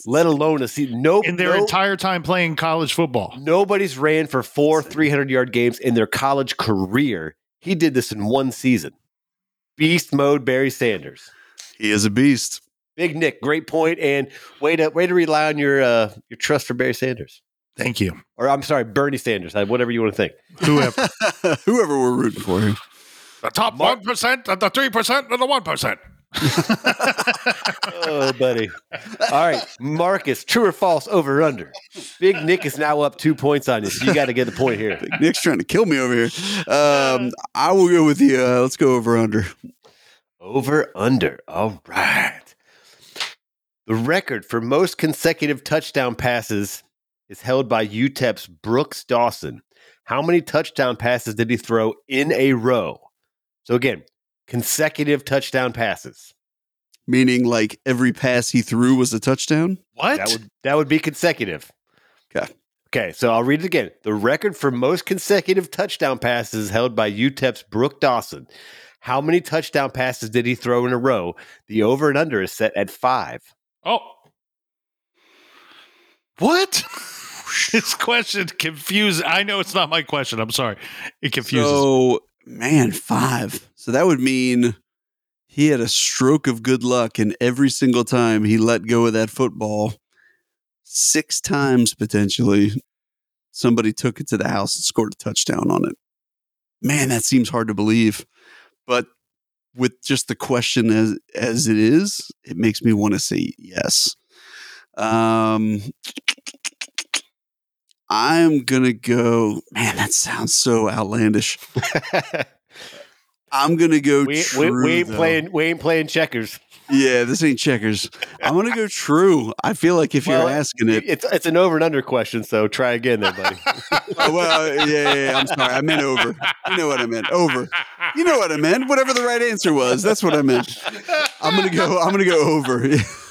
[SPEAKER 1] let alone a season. No,
[SPEAKER 2] in their
[SPEAKER 1] no-
[SPEAKER 2] entire time playing college football.
[SPEAKER 1] Nobody's ran for four 300 yard games in their college career. He did this in one season. Beast mode, Barry Sanders.
[SPEAKER 3] He is a beast.
[SPEAKER 1] Big Nic, great point, and way to way to rely on your uh, your trust for Barry Sanders,
[SPEAKER 2] Thank you.
[SPEAKER 1] or I'm sorry, Bernie Sanders, whatever you want to think.
[SPEAKER 2] Whoever.
[SPEAKER 3] Whoever we're rooting for here.
[SPEAKER 2] the top 1% and the 3% and the 1%.
[SPEAKER 1] Oh, buddy. All right, Marcus, true or false, over under? Big Nic is now up two points on you, so you got to get the point here.
[SPEAKER 3] Big Nic's trying to kill me over here. Um, I will go with the, uh, let's go over under.
[SPEAKER 1] Over under. All right. The record for most consecutive touchdown passes is held by UTEP's Brooks Dawson. How many touchdown passes did he throw in a row? So again, consecutive touchdown passes.
[SPEAKER 3] Meaning, like every pass he threw was a touchdown.
[SPEAKER 2] What?
[SPEAKER 1] That would that would be consecutive.
[SPEAKER 3] Okay.
[SPEAKER 1] Okay, so I'll read it again. The record for most consecutive touchdown passes is held by UTEP's Brooke Dawson. How many touchdown passes did he throw in a row? The over and under is set at five.
[SPEAKER 2] oh. What? this question confused. I know it's not my question. I'm sorry. It confuses.
[SPEAKER 3] So, man, five. So that would mean he had a stroke of good luck, and every single time he let go of that football, six times potentially, somebody took it to the house and scored a touchdown on it. Man, that seems hard to believe. But with just the question as as it is, it makes me want to say yes. Um, I'm gonna go. Man, that sounds so outlandish. I'm gonna go.
[SPEAKER 1] we, we,
[SPEAKER 3] true,
[SPEAKER 1] we ain't
[SPEAKER 3] though.
[SPEAKER 1] playing. We ain't playing checkers.
[SPEAKER 3] Yeah, this ain't checkers. I'm gonna go true. I feel like if
[SPEAKER 1] Well,
[SPEAKER 3] you're asking it,
[SPEAKER 1] It's it's an over and under question. So try again, there, buddy.
[SPEAKER 3] oh, well, yeah, yeah, yeah, I'm sorry. I meant over. You know what I meant. Over. You know what I meant. Whatever the right answer was, that's what I meant. I'm gonna go. I'm gonna go over.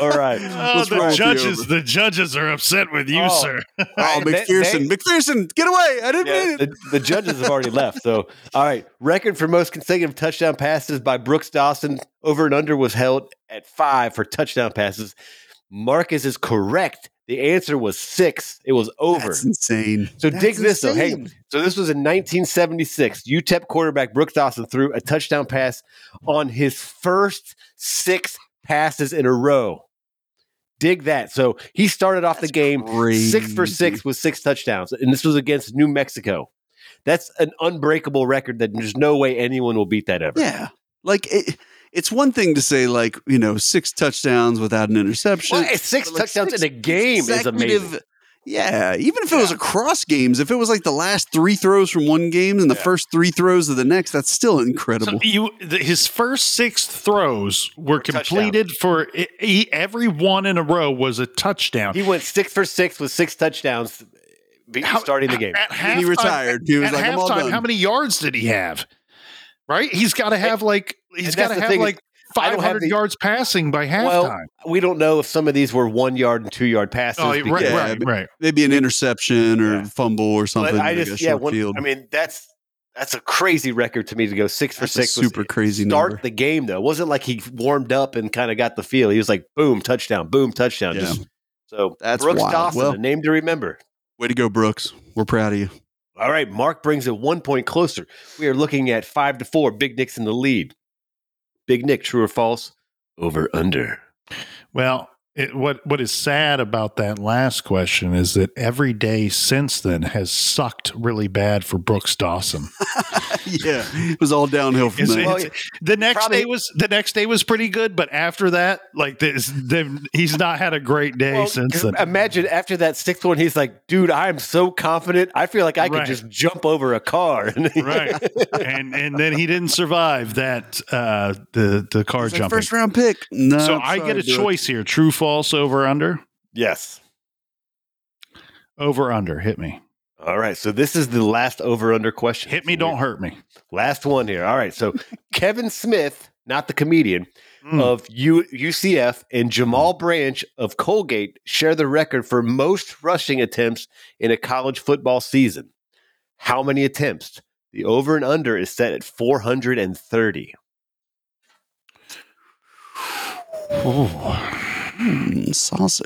[SPEAKER 1] All right.
[SPEAKER 2] Oh, the judges, the judges are upset with you,
[SPEAKER 1] Oh.
[SPEAKER 2] sir.
[SPEAKER 3] Oh,
[SPEAKER 1] They- they-
[SPEAKER 3] McPherson, McPherson, get away! I didn't
[SPEAKER 1] Yeah,
[SPEAKER 3] mean it.
[SPEAKER 1] the, the judges have already left. So, all right. Record for most consecutive touchdown passes by Brooks Dawson over and under was held at five for touchdown passes. Marcus is correct. The answer was six. It was over.
[SPEAKER 3] That's insane.
[SPEAKER 1] So
[SPEAKER 3] That's
[SPEAKER 1] dig this though. Hang
[SPEAKER 3] insane.
[SPEAKER 1] So this was in 1976. UTEP quarterback Brooks Dawson threw a touchdown pass on his first six passes in a row. Dig that. So he started off
[SPEAKER 3] That's
[SPEAKER 1] the game six for six with six touchdowns, and this was against New Mexico. That's an unbreakable record that there's no way anyone will beat that ever.
[SPEAKER 3] Yeah, like it, it's one thing to say like you know six touchdowns without an interception.
[SPEAKER 1] Well, six
[SPEAKER 3] like,
[SPEAKER 1] touchdowns
[SPEAKER 3] six
[SPEAKER 1] in a game is amazing.
[SPEAKER 3] Yeah, even if it was across games, if it was like the last three throws from one game and the
[SPEAKER 1] Yeah.
[SPEAKER 3] first three throws of the next, that's still
[SPEAKER 2] So
[SPEAKER 3] incredible.
[SPEAKER 2] you, the, his first six throws were
[SPEAKER 1] touchdowns.
[SPEAKER 2] completed for e- e- every one in a row was a touchdown.
[SPEAKER 1] He went six for six with six touchdowns,
[SPEAKER 2] How-
[SPEAKER 1] starting the game.
[SPEAKER 2] At
[SPEAKER 3] And he
[SPEAKER 2] halftime-
[SPEAKER 3] retired. He was
[SPEAKER 2] at
[SPEAKER 3] like, "I'm all
[SPEAKER 2] halftime,
[SPEAKER 3] done."
[SPEAKER 2] How many yards did he have? Right, he's got to have like he's got to have
[SPEAKER 1] thing
[SPEAKER 2] like
[SPEAKER 1] I don't
[SPEAKER 2] five
[SPEAKER 1] have
[SPEAKER 2] hundred
[SPEAKER 1] the-
[SPEAKER 2] yards passing by halftime.
[SPEAKER 1] Well, we don't know if some of these were one yard and two yard passes.
[SPEAKER 2] oh, right,
[SPEAKER 1] because-
[SPEAKER 3] yeah,
[SPEAKER 2] right, right.
[SPEAKER 3] Maybe an interception or
[SPEAKER 1] Yeah.
[SPEAKER 3] fumble or something.
[SPEAKER 1] But I just
[SPEAKER 3] a
[SPEAKER 1] yeah, one,
[SPEAKER 3] field.
[SPEAKER 1] I mean that's that's a crazy record to me to go six for
[SPEAKER 3] That's
[SPEAKER 1] six. with-
[SPEAKER 3] super crazy
[SPEAKER 1] Start
[SPEAKER 3] number.
[SPEAKER 1] the game though. It wasn't like he warmed up and kind of got the feel. He was like boom touchdown, boom touchdown.
[SPEAKER 3] Yeah.
[SPEAKER 1] Just so
[SPEAKER 3] That's
[SPEAKER 1] Brooks
[SPEAKER 3] wild.
[SPEAKER 1] Dawson,
[SPEAKER 3] Well-
[SPEAKER 1] a name to remember.
[SPEAKER 3] Way to go, Brooks. We're proud of you.
[SPEAKER 1] All right, Mark brings it one point closer. We are looking at five to four. Big Nic's in the lead. Big Nic, true or false? Over under.
[SPEAKER 2] Well, it, what what is sad about that last question is that every day since then has sucked really bad for Brooks Dawson.
[SPEAKER 3] yeah, it was all downhill from there.
[SPEAKER 1] Well,
[SPEAKER 2] the next
[SPEAKER 1] probably-
[SPEAKER 2] day was the next day was pretty good, but after that, like this, he's not had a great day
[SPEAKER 1] Well,
[SPEAKER 2] since then.
[SPEAKER 1] Imagine after that sixth one, he's like, dude, I'm so confident. I feel like I could just jump over a car.
[SPEAKER 2] right, and and then he didn't survive that uh, the the car
[SPEAKER 3] He's like,
[SPEAKER 2] jumping.
[SPEAKER 3] first round pick. No,
[SPEAKER 2] so I get a
[SPEAKER 3] Brooks.
[SPEAKER 2] choice here: true, false, over, under,
[SPEAKER 1] yes.
[SPEAKER 2] over, under. Hit me,
[SPEAKER 1] All right. So this is the last over under question.
[SPEAKER 2] hit me, don't hurt me.
[SPEAKER 1] Last one here. All right. So Kevin Smith, not the comedian,
[SPEAKER 2] Mm.
[SPEAKER 1] of U- UCF and Jamal Branch of Colgate share the record for most rushing attempts in a college football season. How many attempts? The over and under is set at 430.
[SPEAKER 3] Mm, saucy.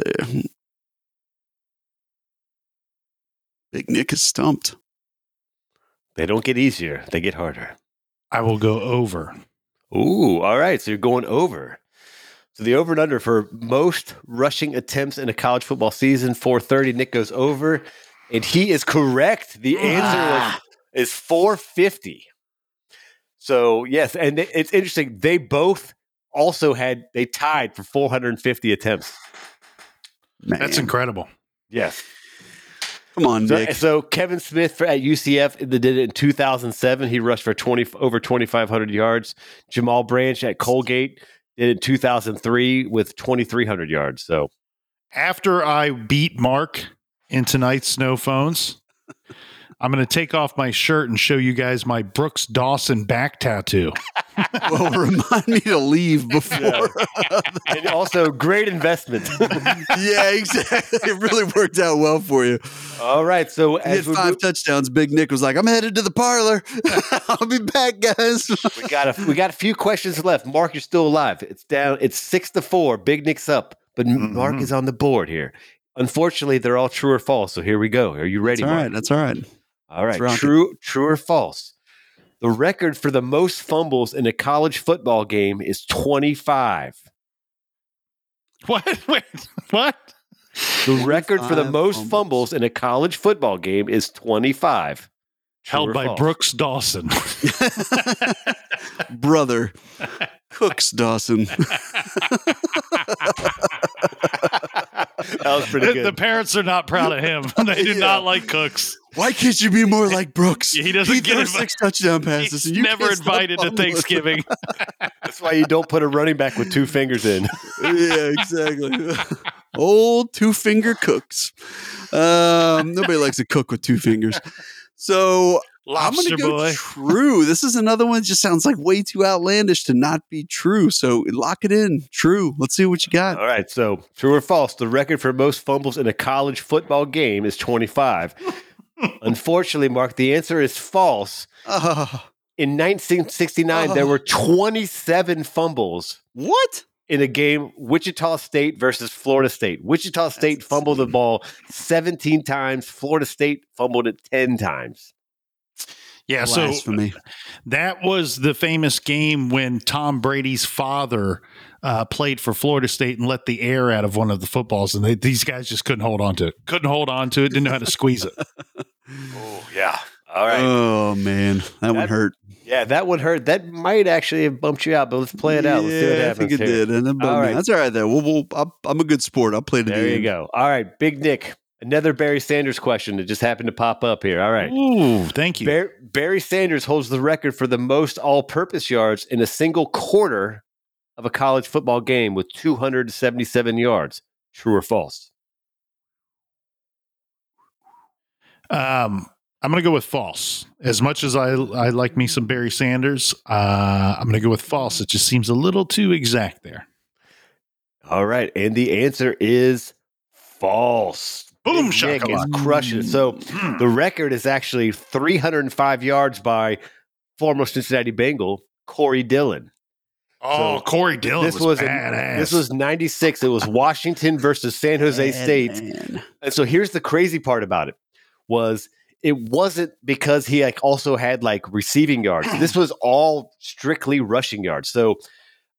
[SPEAKER 3] Big Nic is stumped.
[SPEAKER 1] They don't get easier, they get harder.
[SPEAKER 2] I will go over.
[SPEAKER 1] Ooh, all right. So you're going over. So the over and under for most rushing attempts in a college football season, 430. Nic goes over, and he is correct. The answer was, is 450. So yes, and it's interesting. They both also had they tied for 450 attempts.
[SPEAKER 3] Man.
[SPEAKER 2] That's incredible.
[SPEAKER 1] Yes.
[SPEAKER 3] Come on,
[SPEAKER 1] So,
[SPEAKER 3] Nic.
[SPEAKER 1] so Kevin Smith for, at UCF did it in 2007. He rushed for 20 over 2,500 yards. Jamal Branch at Colgate did it in 2003 with 2,300 yards. So
[SPEAKER 2] After I beat Mark in tonight's no phones, I'm going to take off my shirt and show you guys my Brooks Dawson back tattoo.
[SPEAKER 3] well, remind me to leave before.
[SPEAKER 1] and also great investment.
[SPEAKER 3] yeah, exactly. It really worked out well for you.
[SPEAKER 1] All right, so
[SPEAKER 3] He had
[SPEAKER 1] as we,
[SPEAKER 3] five
[SPEAKER 1] move-
[SPEAKER 3] touchdowns. Big Nic was like, "I'm headed to the parlor. I'll be back, guys."
[SPEAKER 1] we got a we got a few questions left. Mark, you're still alive. It's down. It's six to four. Big Nic's up, but Mark
[SPEAKER 2] Mhm.
[SPEAKER 1] is on the board here. Unfortunately, they're all true or false. So here we go. Are you ready?
[SPEAKER 3] That's all
[SPEAKER 1] Mark?
[SPEAKER 3] right. That's all right.
[SPEAKER 1] All right,
[SPEAKER 3] Let's rock it.
[SPEAKER 1] true, true or false? The record for the most fumbles in a college football game is 25.
[SPEAKER 2] What? Wait, what?
[SPEAKER 1] The record for the most
[SPEAKER 3] fumbles.
[SPEAKER 1] fumbles in a college football game is 25. True
[SPEAKER 2] held by
[SPEAKER 1] false?
[SPEAKER 2] Brooks Dawson.
[SPEAKER 3] Brother. Cooks Dawson.
[SPEAKER 1] That was pretty good.
[SPEAKER 2] the parents are not proud of him. they do
[SPEAKER 3] Yeah.
[SPEAKER 2] not like Cooks.
[SPEAKER 3] Why can't you be more like Brooks?
[SPEAKER 2] He doesn't get
[SPEAKER 3] throws
[SPEAKER 2] invi-
[SPEAKER 3] six touchdown passes.
[SPEAKER 2] He's
[SPEAKER 3] and you
[SPEAKER 2] never invited to. Thanksgiving.
[SPEAKER 1] That's why you don't put a running back with two fingers in.
[SPEAKER 3] yeah, exactly. Old two finger cooks. Um, nobody likes to cook with two fingers. So I'm going to go true. This is another one that just sounds like way too outlandish to not be true. So lock it in. True. Let's see what you got.
[SPEAKER 1] All right, so true or false? The record for most fumbles in a college football game is 25. Unfortunately, Mark, the answer is false.
[SPEAKER 3] Ah,
[SPEAKER 1] In 1969, there
[SPEAKER 3] Oh.
[SPEAKER 1] were 27 fumbles
[SPEAKER 3] what?
[SPEAKER 1] in a game Wichita State versus Florida State. Wichita State fumbled the ball 17 times, Florida State fumbled it 10 times.
[SPEAKER 2] Yeah, so
[SPEAKER 3] Blasphemy.
[SPEAKER 2] that was the famous game when Tom Brady's father uh, played for Florida State and let the air out of one of the footballs, and they, these guys just couldn't hold on to it. Couldn't hold on to it. Didn't know how to squeeze it.
[SPEAKER 1] Oh, yeah. All right.
[SPEAKER 3] Oh man, that, one hurt.
[SPEAKER 1] yeah, that one hurt. That might actually have bumped you out, but let's play it out. Let's see what
[SPEAKER 3] Yeah,
[SPEAKER 1] happens.
[SPEAKER 3] I think it
[SPEAKER 1] here.
[SPEAKER 3] did. And it bummed
[SPEAKER 1] All
[SPEAKER 3] me. That's all right. Then we'll, we'll, I'll, I'm a good sport. I'll play to the
[SPEAKER 1] There you
[SPEAKER 3] end.
[SPEAKER 1] go. All right, Big Nic. Another Barry Sanders question that just happened to pop up here. All right.
[SPEAKER 2] Ooh, thank you.
[SPEAKER 1] Bar- Barry Sanders holds the record for the most all purpose yards in a single quarter of a college football game with 277 yards. True or false?
[SPEAKER 2] Um, I'm going to go with false. As much as I I like me some Barry Sanders, uh, I'm going to go with false. It just seems a little too exact there.
[SPEAKER 1] All right. And the answer is false.
[SPEAKER 2] Boom,
[SPEAKER 1] Nic is crushing it. So
[SPEAKER 2] Mm.
[SPEAKER 1] the record is actually 305 yards by former Cincinnati Bengal, Corey Dillon.
[SPEAKER 2] Oh,
[SPEAKER 1] So,
[SPEAKER 2] Corey Dillon
[SPEAKER 1] this
[SPEAKER 2] was,
[SPEAKER 1] was a-
[SPEAKER 2] badass.
[SPEAKER 1] This was 96. It was Washington versus San Jose State.
[SPEAKER 3] Man.
[SPEAKER 1] And so here's the crazy part about it was it wasn't because he like also had like receiving yards. This was all strictly rushing yards. So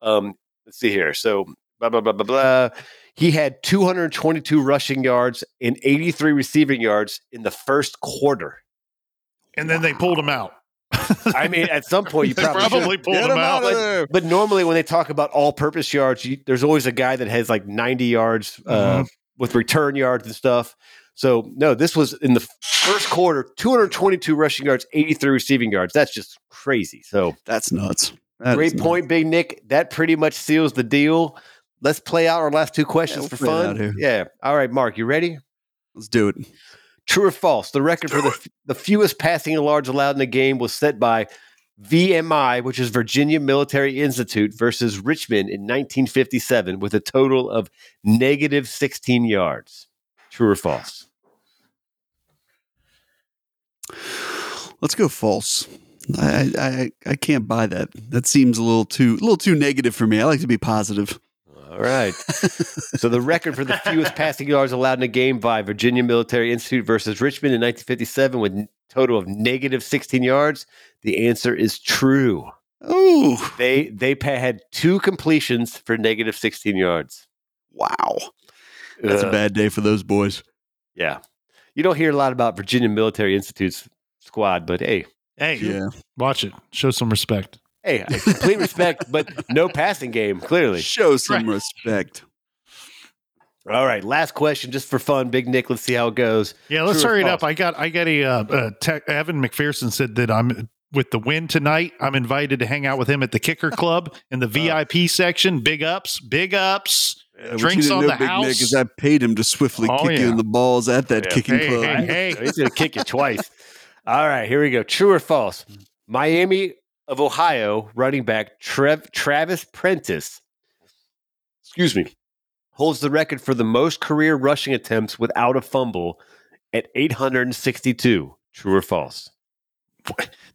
[SPEAKER 1] um let's see here. So blah blah blah blah blah. He had 222 rushing yards and 83 receiving yards in the first quarter.
[SPEAKER 2] and then they pulled him out.
[SPEAKER 1] I mean, at some point you probably,
[SPEAKER 2] probably pulled
[SPEAKER 3] Get
[SPEAKER 2] him
[SPEAKER 3] him
[SPEAKER 2] out.
[SPEAKER 3] out of there.
[SPEAKER 1] But normally when they talk about all-purpose yards, you, there's always a guy that has like 90 yards uh,
[SPEAKER 2] Mhm.
[SPEAKER 1] with return yards and stuff. So no, this was in the first quarter, 222 rushing yards, 83 receiving yards. That's just crazy. So
[SPEAKER 3] That's nuts. That
[SPEAKER 1] great
[SPEAKER 3] is
[SPEAKER 1] point, Big Nic. That pretty much seals the deal. Let's play out our last two questions
[SPEAKER 3] we'll
[SPEAKER 1] for fun. Yeah. All right, Mark, you ready?
[SPEAKER 3] Let's do it.
[SPEAKER 1] True or false? The record for the, the fewest passing yards allowed in a game was set by VMI, which is Virginia Military Institute, versus Richmond in 1957, with a total of negative 16 yards. True or false?
[SPEAKER 3] Let's go false. I, I I can't buy that. That seems a little too a little too negative for me. I like to be positive.
[SPEAKER 1] All right. so the record for the fewest passing yards allowed in a game by Virginia Military Institute versus Richmond in 1957, with a total of negative 16 yards. The answer is true.
[SPEAKER 3] Oh
[SPEAKER 1] They they had two completions for negative 16 yards.
[SPEAKER 3] wow, that's
[SPEAKER 1] Uh,
[SPEAKER 3] a bad day for those boys.
[SPEAKER 1] Yeah. You don't hear a lot about Virginia Military Institute's squad, but hey,
[SPEAKER 2] Hey,
[SPEAKER 3] Yeah,
[SPEAKER 2] watch it. Show some respect.
[SPEAKER 1] Hey, I complete respect, but no passing game, clearly.
[SPEAKER 3] show some
[SPEAKER 2] Right.
[SPEAKER 3] respect.
[SPEAKER 1] All right, last question, just for fun. Big Nic, let's see how it goes.
[SPEAKER 2] Yeah, let's
[SPEAKER 1] True
[SPEAKER 2] hurry it up. I got I got a uh, uh, tech, Evan McPherson said that I'm with the win tonight. I'm invited to hang out with him at the Kicker Club in the VIP section. Big ups, big ups.
[SPEAKER 3] Yeah,
[SPEAKER 2] Drinks on
[SPEAKER 3] know,
[SPEAKER 2] the
[SPEAKER 3] Big
[SPEAKER 2] house.
[SPEAKER 3] Nic, is I paid him to swiftly
[SPEAKER 2] Oh,
[SPEAKER 3] kick you in the balls at that
[SPEAKER 1] Yeah.
[SPEAKER 3] kicking
[SPEAKER 2] Hey,
[SPEAKER 3] club.
[SPEAKER 2] hey, hey.
[SPEAKER 1] He's going to kick you twice. All right, here we go. True or false? Miami of Ohio running back Trev, Travis Prentice, excuse me, holds the record for the most career rushing attempts without a fumble at 862. True or false?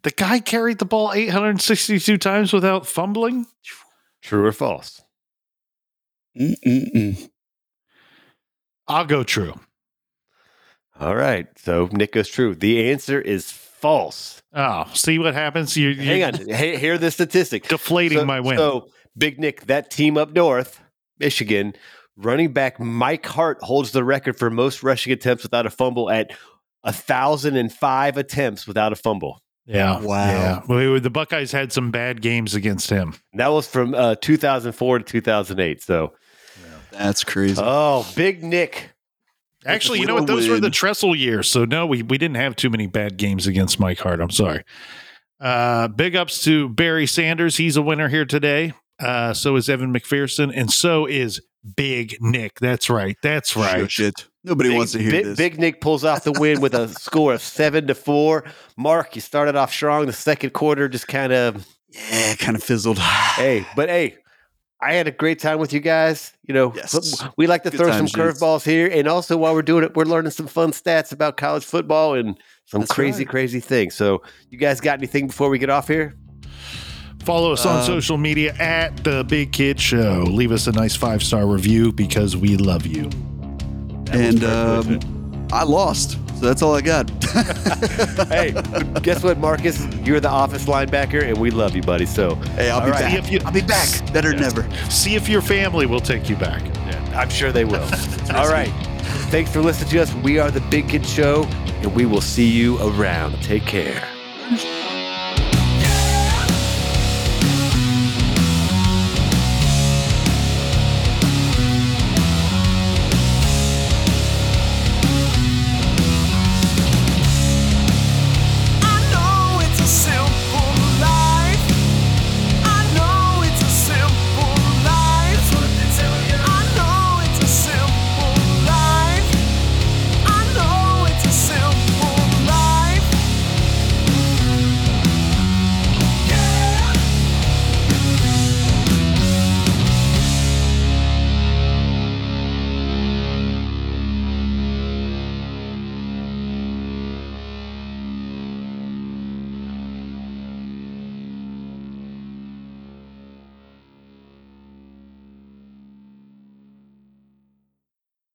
[SPEAKER 2] The guy carried the ball 862 times without fumbling.
[SPEAKER 1] True or false?
[SPEAKER 3] Mm-mm-mm.
[SPEAKER 2] I'll go true.
[SPEAKER 1] All right. So Nic goes true. The answer is false.
[SPEAKER 2] Oh, see what happens? You, you
[SPEAKER 1] Hang on. Hey, hear the statistic.
[SPEAKER 2] deflating
[SPEAKER 1] so,
[SPEAKER 2] my win.
[SPEAKER 1] So, Big Nic, that team up north, Michigan, running back Mike Hart holds the record for most rushing attempts without a fumble at a thousand and five attempts without a fumble.
[SPEAKER 2] Yeah.
[SPEAKER 3] Wow.
[SPEAKER 2] Yeah. Well, the Buckeyes had some bad games against him.
[SPEAKER 1] That was from uh, 2004 to 2008. So,
[SPEAKER 3] That's crazy.
[SPEAKER 1] oh, Big Nic.
[SPEAKER 2] Actually, you know what?
[SPEAKER 3] don't
[SPEAKER 2] Those were the
[SPEAKER 3] win-
[SPEAKER 2] Tressel years. So no, we we didn't have too many bad games against Mike Hart. I'm sorry. Uh, big ups to Barry Sanders. He's a winner here today. Uh, so is Evan McPherson, and so is Big Nic. That's right. That's right.
[SPEAKER 3] Shit. Nobody
[SPEAKER 1] Big,
[SPEAKER 3] wants to hear
[SPEAKER 1] Big,
[SPEAKER 3] this.
[SPEAKER 1] Big Nic pulls off the win with a score of seven to four. Mark, you started off strong. The second quarter just kind of
[SPEAKER 3] yeah, kind of fizzled.
[SPEAKER 1] hey, but hey, I had a great time with you guys. You know,
[SPEAKER 3] Yes.
[SPEAKER 1] we like to
[SPEAKER 3] Good
[SPEAKER 1] throw
[SPEAKER 3] times,
[SPEAKER 1] some curveballs here, and also while we're doing it, we're learning some fun stats about college football and some
[SPEAKER 3] That's
[SPEAKER 1] crazy,
[SPEAKER 3] right.
[SPEAKER 1] crazy things. So, you guys got anything before we get off here?
[SPEAKER 2] Follow us on
[SPEAKER 3] Uh,
[SPEAKER 2] social media at the Big Kid Show. Leave us a nice five star review because we love you.
[SPEAKER 3] and um, I lost. So that's all I got.
[SPEAKER 1] hey, guess what, Marcus? You're the office linebacker, and we love you, buddy. So,
[SPEAKER 3] hey, I'll be
[SPEAKER 1] All right.
[SPEAKER 3] back.
[SPEAKER 2] See if you-
[SPEAKER 3] I'll be back. Better than ever.
[SPEAKER 2] See if your family will take you back.
[SPEAKER 1] I'm sure they will. All right. Thanks for listening to us. We are the Big Kid Show, and we will see you around. Take care.